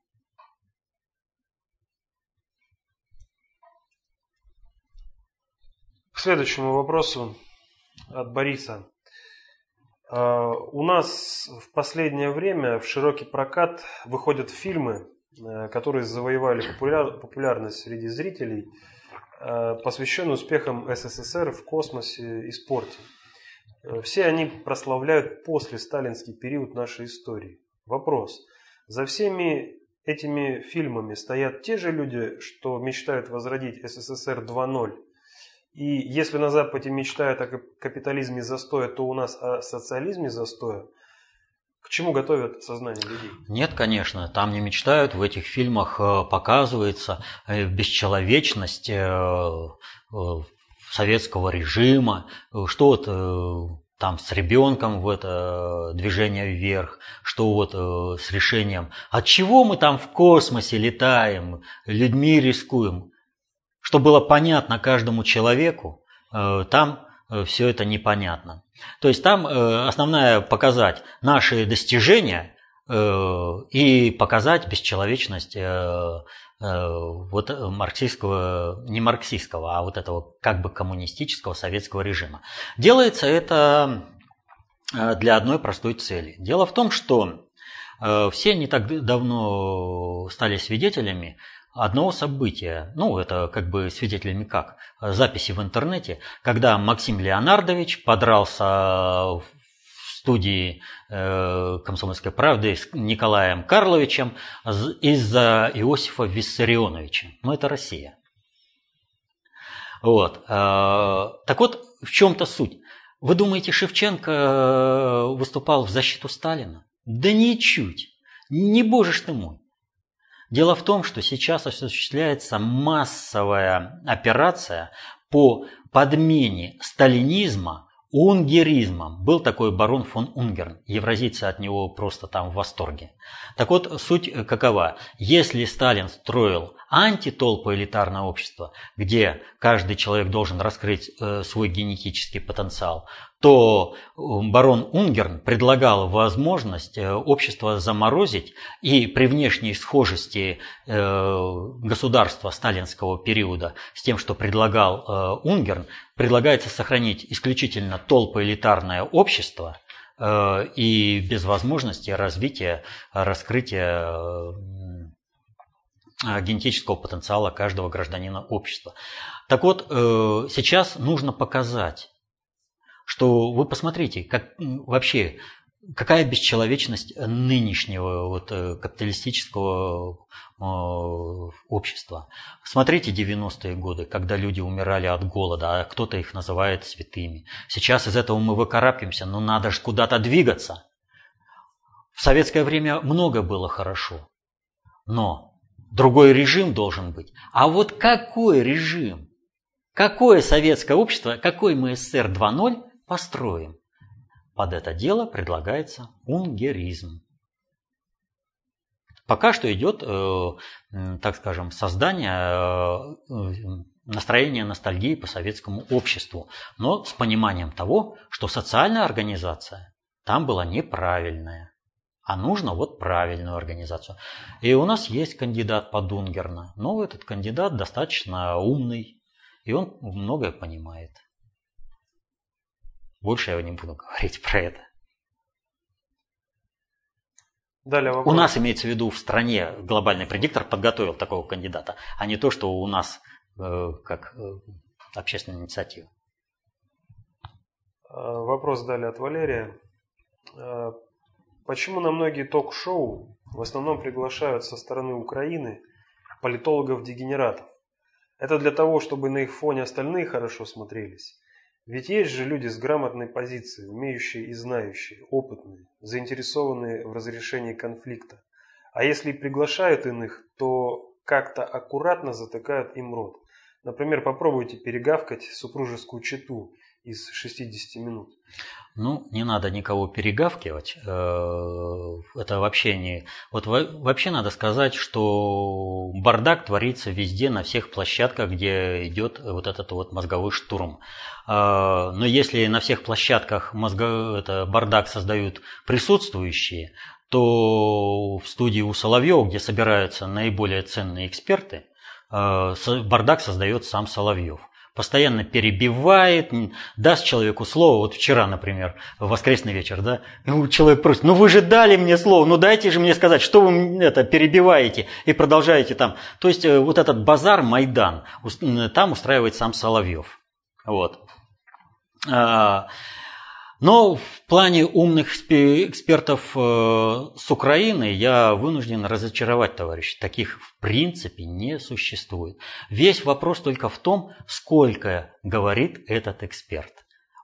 К следующему вопросу от Бориса. А, у нас в последнее время в широкий прокат выходят фильмы, которые завоевали популярность среди зрителей, э, посвященные успехам СССР в космосе и спорте. Э, все они прославляют после сталинский период нашей истории. Вопрос. За всеми этими фильмами стоят те же люди, что мечтают возродить СССР 2.0 и если на Западе мечтают о капитализме застоя, то у нас о социализме застоя. К чему готовят сознание людей? Нет, конечно, там не мечтают. В этих фильмах э, показывается э, бесчеловечность э, советского режима, что вот там с ребенком в это движение вверх, что вот с решением, от чего мы там в космосе летаем, людьми рискуем что было понятно каждому человеку, там все это непонятно. То есть там э, основная показать наши достижения и показать бесчеловечность вот марксистского, не марксистского, а вот этого как бы коммунистического советского режима. Делается это для одной простой цели. Дело в том, что все не так давно стали свидетелями одного события, ну это как бы свидетелями как, записи в интернете, когда Максим Леонардович подрался в студии э, «Комсомольской правды» с Николаем Карловичем из-за Иосифа Виссарионовича. Ну это Россия. Вот. Э, так вот, в чем-то суть. Вы думаете, Шевченко э, выступал в защиту Сталина? Да ничуть. Не боже ж ты мой. Дело в том, что сейчас осуществляется массовая операция по подмене сталинизма унгеризмом. Был такой барон фон Унгерн. Евразийцы от него просто там в восторге. Так вот, суть какова? Если Сталин строил антитолпо элитарное общество, где каждый человек должен раскрыть э, свой генетический потенциал, то э, барон Унгерн предлагал возможность э, общество заморозить и при внешней схожести э, государства сталинского периода с тем, что предлагал Унгерн, предлагается сохранить исключительно толпоэлитарное общество и без возможности развития, раскрытия генетического потенциала каждого гражданина общества. Так вот, сейчас нужно показать, что вы посмотрите, как вообще какая бесчеловечность нынешнего вот, э, капиталистического э, общества. Смотрите 90-е годы, когда люди умирали от голода, а кто-то их называет святыми. Сейчас из этого мы выкарабкаемся, но надо же куда-то двигаться. В советское время много было хорошо, но другой режим должен быть. А вот какой режим? Какое советское общество, какой мы СССР 2.0 построим. Под это дело предлагается унгеризм. Пока что идет, э, так скажем, создание э, настроения ностальгии по советскому обществу, но с пониманием того, что социальная организация там была неправильная, а нужно вот правильную организацию. И у нас есть кандидат под Унгерна, но этот кандидат достаточно умный, и он многое понимает. Больше я не буду говорить про это. Далее вопрос. У нас имеется в виду в стране глобальный предиктор подготовил такого кандидата, а не то, что у нас э, как э, общественная инициатива. А, вопрос далее от Валерия. А, почему на многие ток-шоу в основном приглашают со стороны Украины политологов-дегенератов? Это для того, чтобы на их фоне остальные хорошо смотрелись? Ведь есть же люди с грамотной позицией, умеющие и знающие, опытные, заинтересованные в разрешении конфликта. А если и приглашают иных, то как-то аккуратно затыкают им рот. Например, попробуйте перегавкать супружескую чету из 60 минут. Ну, не надо никого перегавкивать. Э, это вообще не... Вот вообще надо сказать, что бардак творится везде, на всех площадках, где идет вот этот вот мозговой штурм. Э, но если на всех площадках мозго... это бардак создают присутствующие, то в студии у Соловьева, где собираются наиболее ценные эксперты, э, бардак создает сам Соловьев постоянно перебивает, даст человеку слово. Вот вчера, например, в воскресный вечер, да, человек просит, ну вы же дали мне слово, ну дайте же мне сказать, что вы это перебиваете и продолжаете там. То есть э, вот этот базар, Майдан, там устраивает сам Соловьев. Вот. Но в плане умных экспертов э, с Украины я вынужден разочаровать, товарищи. Таких в принципе не существует. Весь вопрос только в том, сколько говорит этот эксперт.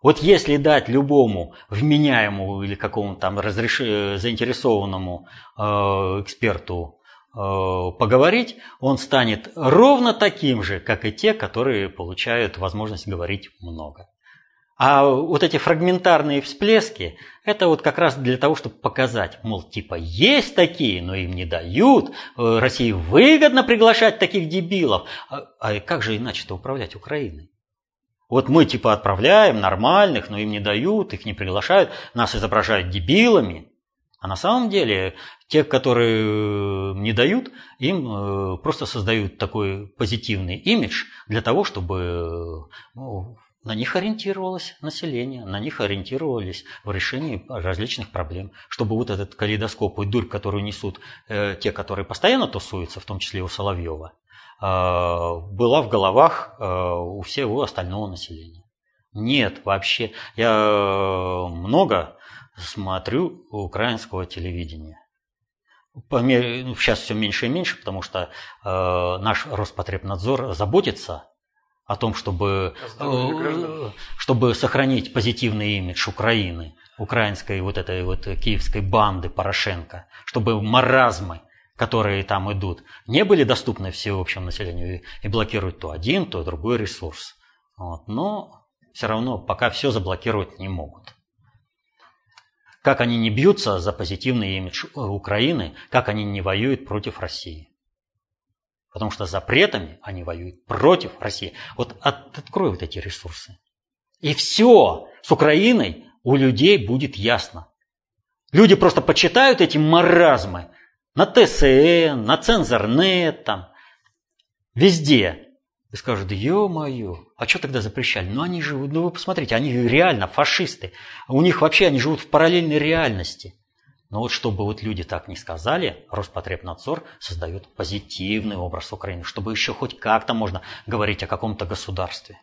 Вот если дать любому вменяемому или какому-то там разреш... заинтересованному э, эксперту э, поговорить, он станет ровно таким же, как и те, которые получают возможность говорить много. А вот эти фрагментарные всплески, это вот как раз для того, чтобы показать, мол, типа есть такие, но им не дают, э, России выгодно приглашать таких дебилов. А, а как же иначе-то управлять Украиной? Вот мы типа отправляем нормальных, но им не дают, их не приглашают, нас изображают дебилами. А на самом деле те, которые не дают, им э, просто создают такой позитивный имидж для того, чтобы ну, на них ориентировалось население, на них ориентировались в решении различных проблем, чтобы вот этот калейдоскоп и дурь, которую несут э, те, которые постоянно тусуются, в том числе у Соловьева, э, была в головах э, у всего остального населения. Нет, вообще. Я много смотрю украинского телевидения. По мере, ну, сейчас все меньше и меньше, потому что э, наш Роспотребнадзор заботится о том, чтобы, э, чтобы сохранить позитивный имидж Украины, украинской вот этой вот киевской банды Порошенко, чтобы маразмы, которые там идут, не были доступны всеобщему населению и блокируют то один, то другой ресурс. Вот. Но все равно пока все заблокировать не могут. Как они не бьются за позитивный имидж Украины, как они не воюют против России. Потому что запретами они воюют против России. Вот от, открой вот эти ресурсы. И все с Украиной у людей будет ясно. Люди просто почитают эти маразмы на ТСН, на Цензорнет, там, везде. И скажут, ё-моё, а что тогда запрещали? Ну они живут, ну вы посмотрите, они реально фашисты. У них вообще, они живут в параллельной реальности. Но вот чтобы вот люди так не сказали, Роспотребнадзор создает позитивный образ Украины, чтобы еще хоть как-то можно говорить о каком-то государстве.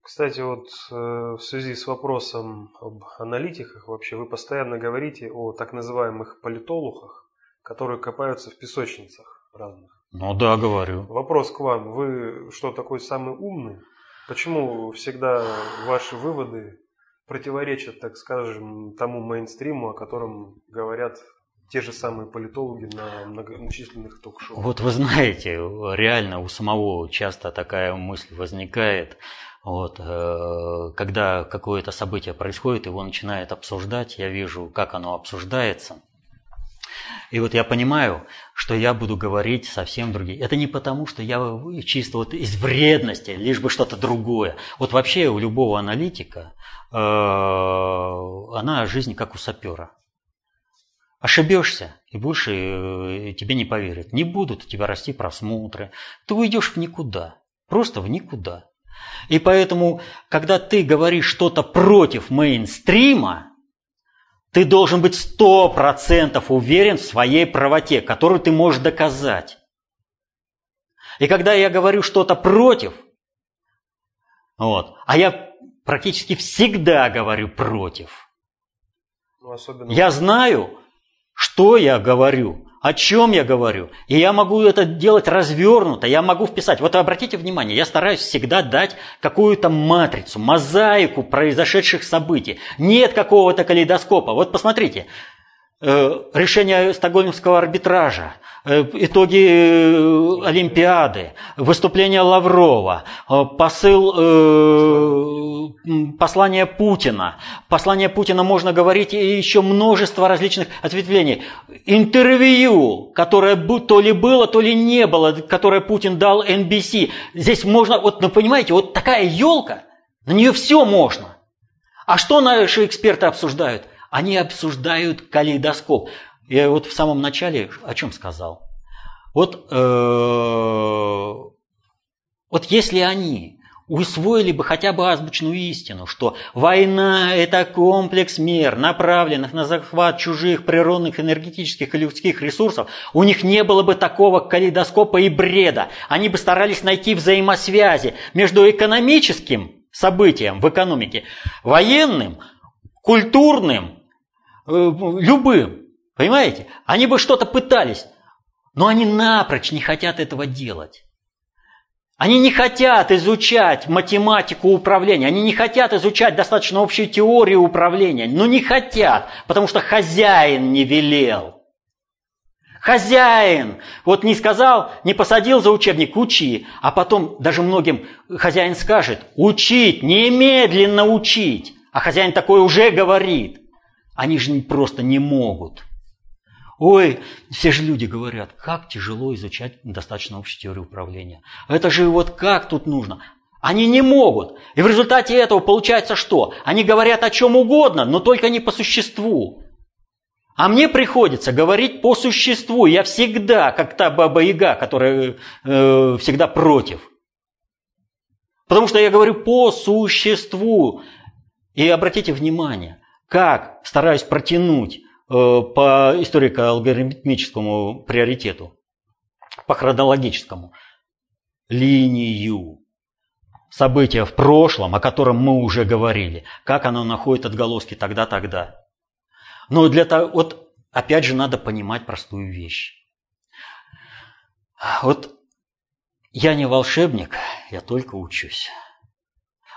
Кстати, вот э, в связи с вопросом об аналитиках, вообще вы постоянно говорите о так называемых политолухах, которые копаются в песочницах разных. Ну да, говорю. Вопрос к вам. Вы что, такой самый умный? Почему всегда ваши выводы противоречат, так скажем, тому мейнстриму, о котором говорят те же самые политологи на многочисленных ток-шоу. Вот вы знаете, реально у самого часто такая мысль возникает. Вот, э, когда какое-то событие происходит, его начинают обсуждать, я вижу, как оно обсуждается – и вот я понимаю, что я буду говорить совсем другие. Это не потому, что я чисто вот из вредности, лишь бы что-то другое. Вот вообще у любого аналитика, э, она жизнь как у сапера. Ошибешься, и больше э, тебе не поверят. Не будут у тебя расти просмотры. Ты уйдешь в никуда. Просто в никуда. И поэтому, когда ты говоришь что-то против мейнстрима, ты должен быть сто процентов уверен в своей правоте, которую ты можешь доказать. И когда я говорю что-то против, вот, а я практически всегда говорю против. Ну, особенно... Я знаю, что я говорю, о чем я говорю. И я могу это делать развернуто, я могу вписать. Вот обратите внимание, я стараюсь всегда дать какую-то матрицу, мозаику произошедших событий. Нет какого-то калейдоскопа. Вот посмотрите, решение Стокгольмского арбитража, Э, итоги э, Олимпиады, выступление Лаврова, э, посыл, послание Путина. Послание Путина можно говорить и еще множество различных ответвлений. Интервью, которое то ли было, то ли не было, которое Путин дал NBC. Здесь можно, вот, ну понимаете, вот такая елка, на нее все можно. А что наши эксперты обсуждают? Они обсуждают калейдоскоп. Я вот в самом начале о чем сказал. Вот, э, вот если они усвоили бы хотя бы азбучную истину, что война – это комплекс мер, направленных на захват чужих природных, энергетических и людских ресурсов, у них не было бы такого калейдоскопа и бреда. Они бы старались найти взаимосвязи между экономическим событием в экономике, военным, культурным, любым. Понимаете? Они бы что-то пытались, но они напрочь не хотят этого делать. Они не хотят изучать математику управления, они не хотят изучать достаточно общую теорию управления, но не хотят, потому что хозяин не велел. Хозяин, вот не сказал, не посадил за учебник, учи, а потом даже многим хозяин скажет, учить, немедленно учить, а хозяин такой уже говорит. Они же просто не могут. Ой, все же люди говорят, как тяжело изучать достаточно общую теорию управления. Это же вот как тут нужно. Они не могут. И в результате этого получается что? Они говорят о чем угодно, но только не по существу. А мне приходится говорить по существу. Я всегда, как та баба-яга, которая э, всегда против. Потому что я говорю по существу. И обратите внимание, как стараюсь протянуть Э, по историко-алгоритмическому приоритету, по хронологическому, линию события в прошлом, о котором мы уже говорили, как оно находит отголоски тогда-тогда. Но для того, вот опять же надо понимать простую вещь. Вот я не волшебник, я только учусь.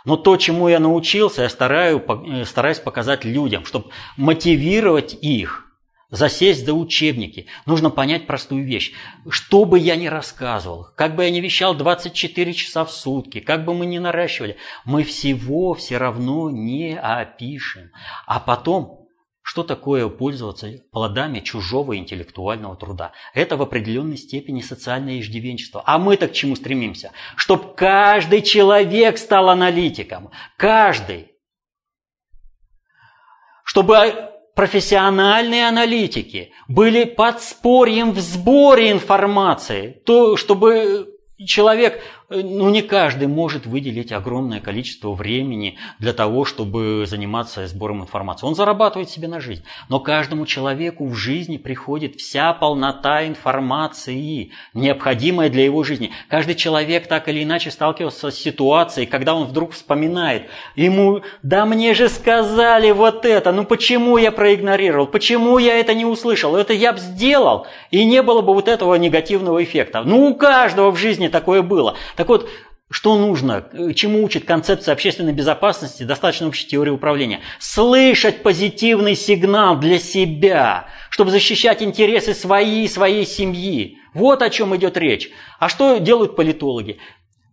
Но то, чему я научился, я стараюсь, э, стараюсь показать людям, чтобы мотивировать их засесть за учебники. Нужно понять простую вещь. Что бы я ни рассказывал, как бы я ни вещал 24 часа в сутки, как бы мы ни наращивали, мы всего все равно не опишем. А потом что такое пользоваться плодами чужого интеллектуального труда? Это в определенной степени социальное иждивенчество. А мы-то к чему стремимся? Чтобы каждый человек стал аналитиком. Каждый. Чтобы профессиональные аналитики были подспорьем в сборе информации, то, чтобы человек ну, не каждый может выделить огромное количество времени для того, чтобы заниматься сбором информации. Он зарабатывает себе на жизнь. Но каждому человеку в жизни приходит вся полнота информации, необходимая для его жизни. Каждый человек так или иначе сталкивался с ситуацией, когда он вдруг вспоминает, ему, да мне же сказали вот это, ну почему я проигнорировал, почему я это не услышал, это я бы сделал, и не было бы вот этого негативного эффекта. Ну, у каждого в жизни такое было. Так вот, что нужно, чему учит концепция общественной безопасности, достаточно общей теории управления? Слышать позитивный сигнал для себя, чтобы защищать интересы своей и своей семьи. Вот о чем идет речь. А что делают политологи?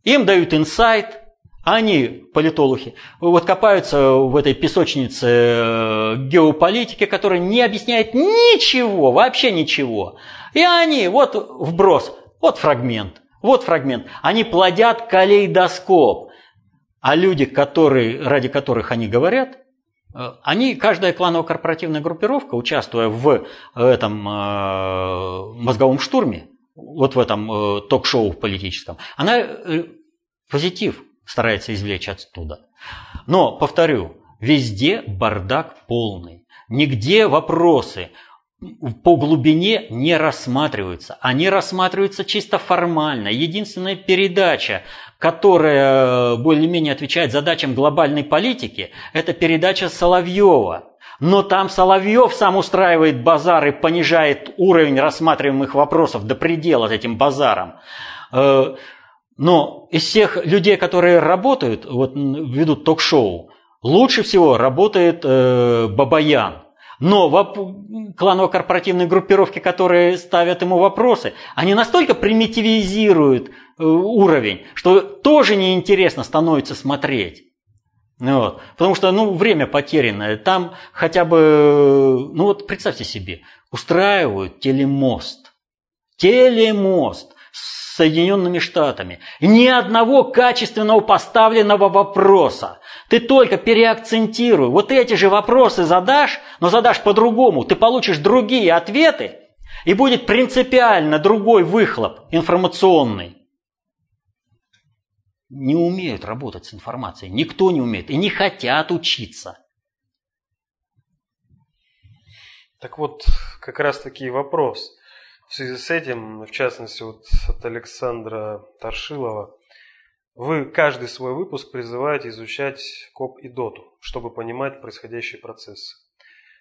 Им дают инсайт, они, политологи, вот копаются в этой песочнице э, геополитики, которая не объясняет ничего, вообще ничего. И они, вот вброс, вот фрагмент. Вот фрагмент. Они плодят калейдоскоп. А люди, которые, ради которых они говорят, э, они, каждая кланово-корпоративная группировка, участвуя в этом э, мозговом штурме, вот в этом э, ток-шоу политическом, она э, позитив старается извлечь оттуда. Но, повторю, везде бардак полный. Нигде вопросы по глубине не рассматриваются. Они рассматриваются чисто формально. Единственная передача, которая более-менее отвечает задачам глобальной политики, это передача Соловьева. Но там Соловьев сам устраивает базар и понижает уровень рассматриваемых вопросов до предела этим базаром. Э, но из всех людей, которые работают, вот, ведут ток-шоу, лучше всего работает э, Бабаян. Но кланово-корпоративные группировки, которые ставят ему вопросы, они настолько примитивизируют э, уровень, что тоже неинтересно становится смотреть. Вот. Потому что ну, время потерянное. Там хотя бы, ну вот представьте себе, устраивают телемост. Телемост с Соединенными Штатами. Ни одного качественного поставленного вопроса. Ты только переакцентируй. Вот эти же вопросы задашь, но задашь по-другому. Ты получишь другие ответы, и будет принципиально другой выхлоп информационный. Не умеют работать с информацией. Никто не умеет. И не хотят учиться. Так вот, как раз таки вопрос. В связи с этим, в частности, вот от Александра Торшилова, вы каждый свой выпуск призываете изучать КОП и ДОТу, чтобы понимать происходящие процессы.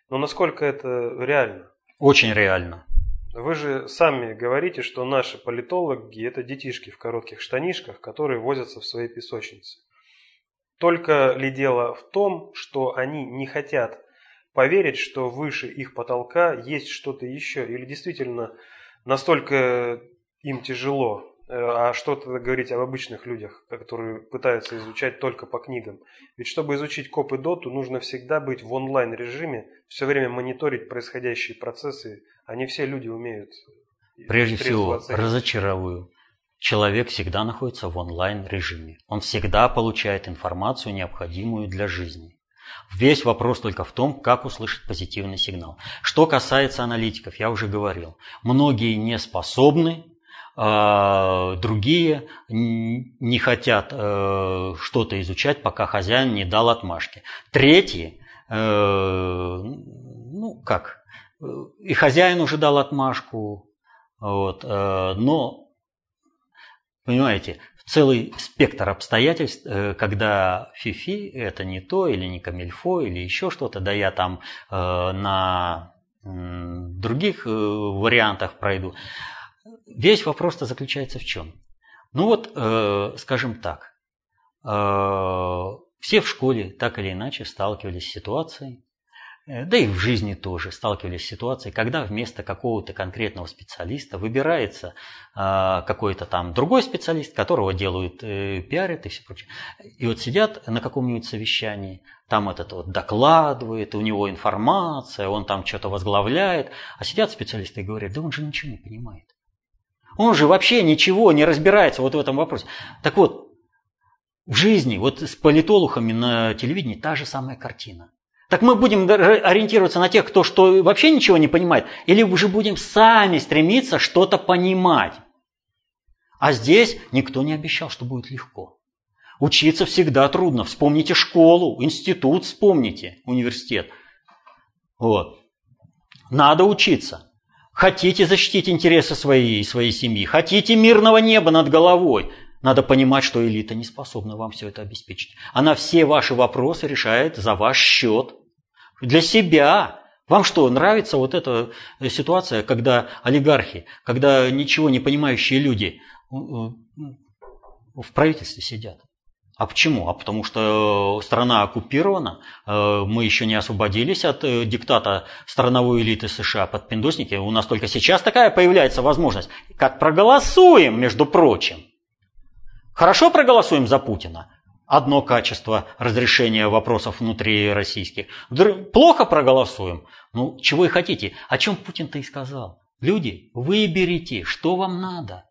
Но насколько это реально? Очень реально. Вы же сами говорите, что наши политологи – это детишки в коротких штанишках, которые возятся в своей песочнице. Только ли дело в том, что они не хотят поверить, что выше их потолка есть что-то еще? Или действительно настолько им тяжело Э, а что-то говорить об обычных людях, которые пытаются изучать только по книгам. Ведь чтобы изучить коп и доту, нужно всегда быть в онлайн-режиме, все время мониторить происходящие процессы, а не все люди умеют. Прежде всего, оценить. разочаровую. Человек всегда находится в онлайн-режиме. Он всегда получает информацию, необходимую для жизни. Весь вопрос только в том, как услышать позитивный сигнал. Что касается аналитиков, я уже говорил, многие не способны другие не хотят э, что-то изучать, пока хозяин не дал отмашки. Третьи, э, ну как, э, и хозяин уже дал отмашку, вот, но, понимаете, целый спектр обстоятельств, когда фифи это не то, или не камильфо, или еще что-то, да я там на других вариантах пройду. Весь вопрос-то заключается в чем? Ну вот, э, скажем так, э, все в школе так или иначе сталкивались с ситуацией, э, да и в жизни тоже сталкивались с ситуацией, когда вместо какого-то конкретного специалиста выбирается э, какой-то там другой специалист, которого делают, э, пиарят и все прочее. И вот сидят на каком-нибудь совещании, там этот вот докладывает, у него информация, он там что-то возглавляет, а сидят специалисты и говорят, да он же ничего не понимает. Он же вообще ничего не разбирается вот в этом вопросе. Так вот, в жизни, вот с политологами на телевидении та же самая картина. Так мы будем ориентироваться на тех, кто что вообще ничего не понимает, или уже будем сами стремиться что-то понимать. А здесь никто не обещал, что будет легко. Учиться всегда трудно. Вспомните школу, институт вспомните, университет. Вот. Надо учиться. Хотите защитить интересы своей и своей семьи, хотите мирного неба над головой, надо понимать, что элита не способна вам все это обеспечить. Она все ваши вопросы решает за ваш счет. Для себя. Вам что, нравится вот эта э, ситуация, когда олигархи, когда ничего не понимающие люди э, э, в правительстве сидят? А почему? А потому что э, страна оккупирована, э, мы еще не освободились от э, диктата страновой элиты США под пиндосники. У нас только сейчас такая появляется возможность. Как проголосуем, между прочим. Хорошо проголосуем за Путина. Одно качество разрешения вопросов внутри российских. Плохо проголосуем. Ну, чего и хотите. О чем Путин-то и сказал. Люди, выберите, что вам надо.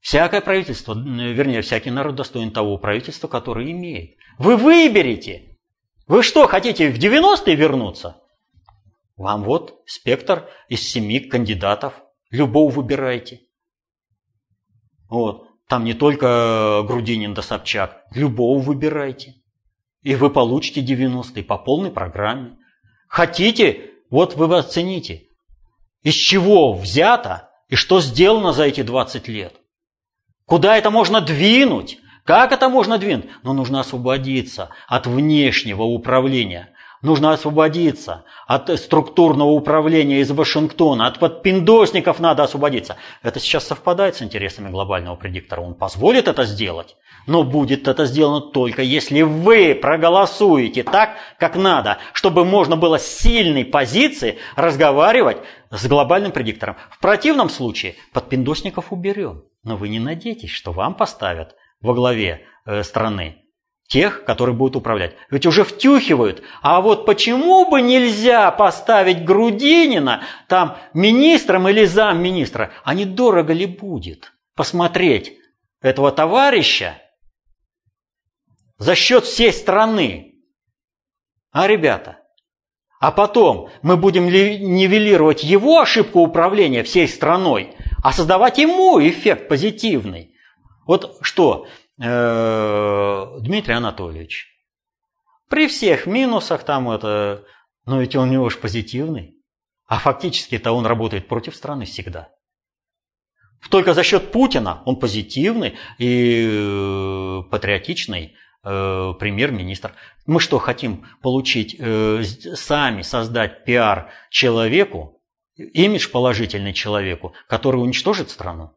Всякое правительство, вернее, всякий народ достоин того правительства, которое имеет. Вы выберете. Вы что, хотите в 90-е вернуться? Вам вот спектр из семи кандидатов. Любого выбирайте. Вот. Там не только Грудинин да Собчак. Любого выбирайте. И вы получите 90-е по полной программе. Хотите, вот вы оцените, из чего взято и что сделано за эти 20 лет. Куда это можно двинуть? Как это можно двинуть? Но нужно освободиться от внешнего управления. Нужно освободиться от структурного управления из Вашингтона, от подпиндосников надо освободиться. Это сейчас совпадает с интересами глобального предиктора. Он позволит это сделать, но будет это сделано только если вы проголосуете так, как надо, чтобы можно было с сильной позиции разговаривать с глобальным предиктором. В противном случае подпиндосников уберем. Но вы не надейтесь, что вам поставят во главе э, страны тех, которые будут управлять. Ведь уже втюхивают. А вот почему бы нельзя поставить Грудинина там министром или замминистра? А не дорого ли будет посмотреть этого товарища за счет всей страны? А, ребята, а потом мы будем нивелировать его ошибку управления всей страной, а создавать ему эффект позитивный. Вот что, Э, Дмитрий Анатольевич. При всех минусах там это, но ведь он у него же позитивный. А фактически-то он работает против страны всегда. Только за счет Путина он позитивный и э, патриотичный э, премьер-министр. Мы что, хотим получить, сами создать пиар человеку, имидж положительный человеку, который уничтожит страну?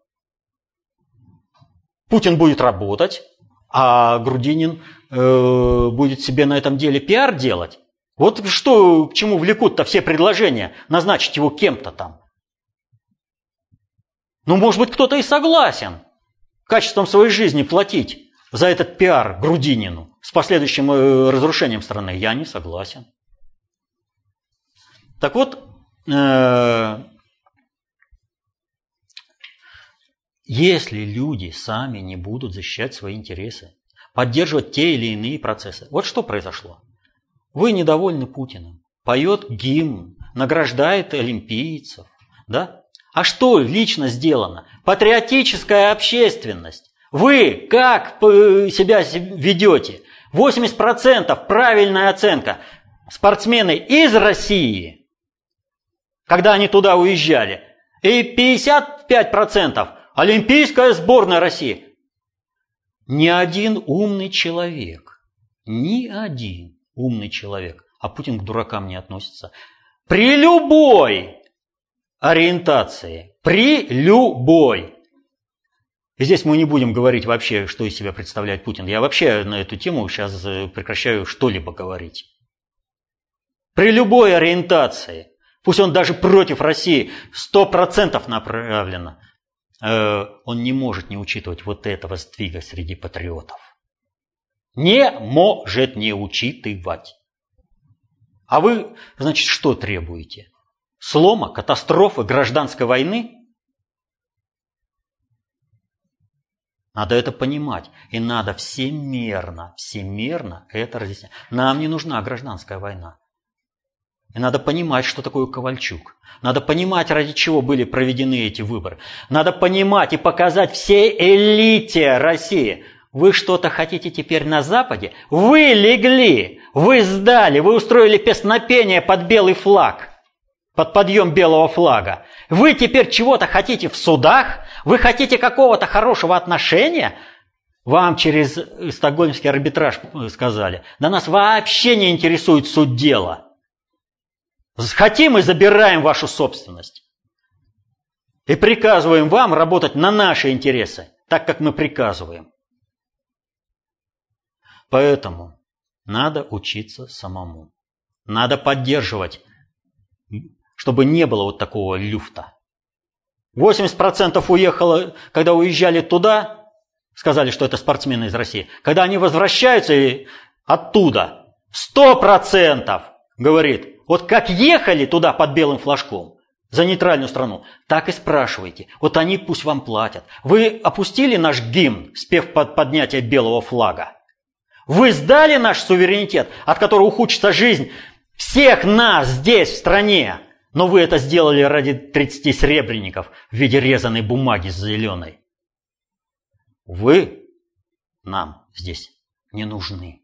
Путин будет работать, а Грудинин э, будет себе на этом деле пиар делать. Вот что, к чему влекут-то все предложения, назначить его кем-то там. Ну, может быть, кто-то и согласен качеством своей жизни платить за этот пиар Грудинину с последующим э, разрушением страны. Я не согласен. Так вот, Если люди сами не будут защищать свои интересы, поддерживать те или иные процессы. Вот что произошло. Вы недовольны Путиным. Поет гимн, награждает олимпийцев. Да? А что лично сделано? Патриотическая общественность. Вы как себя ведете? 80% правильная оценка. Спортсмены из России, когда они туда уезжали, и 55% Олимпийская сборная России. Ни один умный человек, ни один умный человек, а Путин к дуракам не относится, при любой ориентации, при любой. И здесь мы не будем говорить вообще, что из себя представляет Путин. Я вообще на эту тему сейчас э, прекращаю что-либо говорить. При любой ориентации, пусть он даже против России, сто процентов направлено, Э, он не может не учитывать вот этого сдвига среди патриотов. Не может не учитывать. А вы, значит, что требуете? Слома, катастрофы, гражданской войны? Надо это понимать. И надо всемерно, всемерно это разъяснять. Нам не нужна гражданская война. И надо понимать, что такое Ковальчук. Надо понимать, ради чего были проведены эти выборы. Надо понимать и показать всей элите России. Вы что-то хотите теперь на Западе? Вы легли, вы сдали, вы устроили песнопение под белый флаг, под подъем белого флага. Вы теперь чего-то хотите в судах? Вы хотите какого-то хорошего отношения? Вам через стокгольмский арбитраж сказали. Да нас вообще не интересует суть дела. Хотим и забираем вашу собственность. И приказываем вам работать на наши интересы, так как мы приказываем. Поэтому надо учиться самому. Надо поддерживать, чтобы не было вот такого люфта. 80% уехало, когда уезжали туда, сказали, что это спортсмены из России. Когда они возвращаются оттуда, 100% говорит, вот как ехали туда под белым флажком, за нейтральную страну, так и спрашивайте. Вот они пусть вам платят. Вы опустили наш гимн, спев под поднятие белого флага? Вы сдали наш суверенитет, от которого ухудшится жизнь всех нас здесь, в стране? Но вы это сделали ради 30 сребреников в виде резаной бумаги с зеленой. Вы нам здесь не нужны.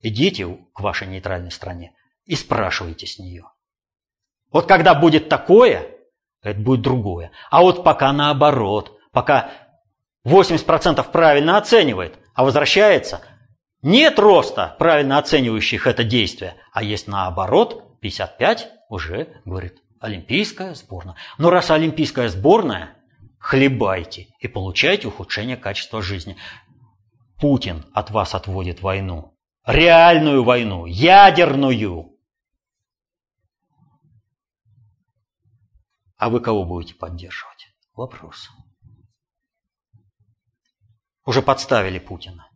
Идите к вашей нейтральной стране и спрашивайте с нее. Вот когда будет такое, это будет другое. А вот пока наоборот, пока 80% правильно оценивает, а возвращается Нет роста, правильно оценивающих это действие, а есть наоборот, 55 уже, говорит, олимпийская сборная. Но раз олимпийская сборная, хлебайте и получайте ухудшение качества жизни. Путин от вас отводит войну. Реальную войну, ядерную. А вы кого будете поддерживать? Вопрос. Уже подставили Путина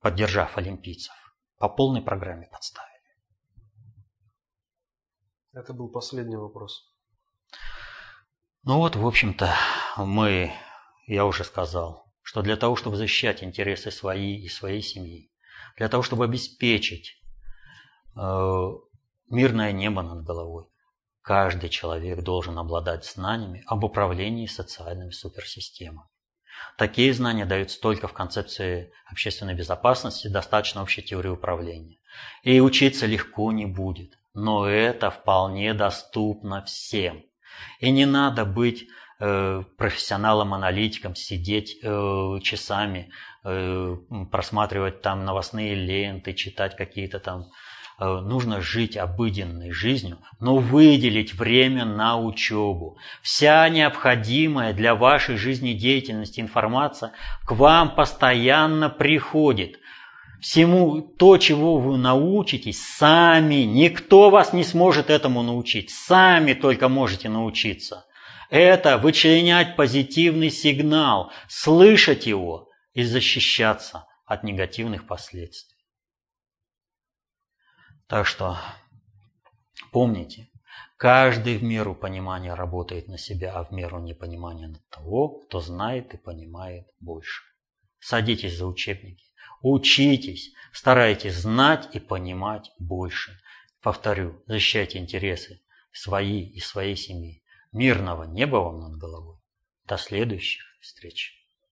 поддержав олимпийцев. По полной программе подставили. Это был последний вопрос. Ну вот, в общем-то, мы, я уже сказал, что для того, чтобы защищать интересы свои и своей семьи, для того, чтобы обеспечить э, мирное небо над головой, каждый человек должен обладать знаниями об управлении социальными суперсистемами. Такие знания даются только в концепции общественной безопасности, достаточно общей теории управления. И учиться легко не будет, но это вполне доступно всем. И не надо быть э, профессионалом-аналитиком, сидеть э, часами, э, просматривать там новостные ленты, читать какие-то там нужно жить обыденной жизнью, но выделить время на учебу. Вся необходимая для вашей жизнедеятельности информация к вам постоянно приходит. Всему то, чего вы научитесь, сами, никто вас не сможет этому научить, сами только можете научиться. Это вычленять позитивный сигнал, слышать его и защищаться от негативных последствий. Так что помните, каждый в меру понимания работает на себя, а в меру непонимания на того, кто знает и понимает больше. Садитесь за учебники, учитесь, старайтесь знать и понимать больше. Повторю, защищайте интересы свои и своей семьи. Мирного неба вам над головой. До следующих встреч.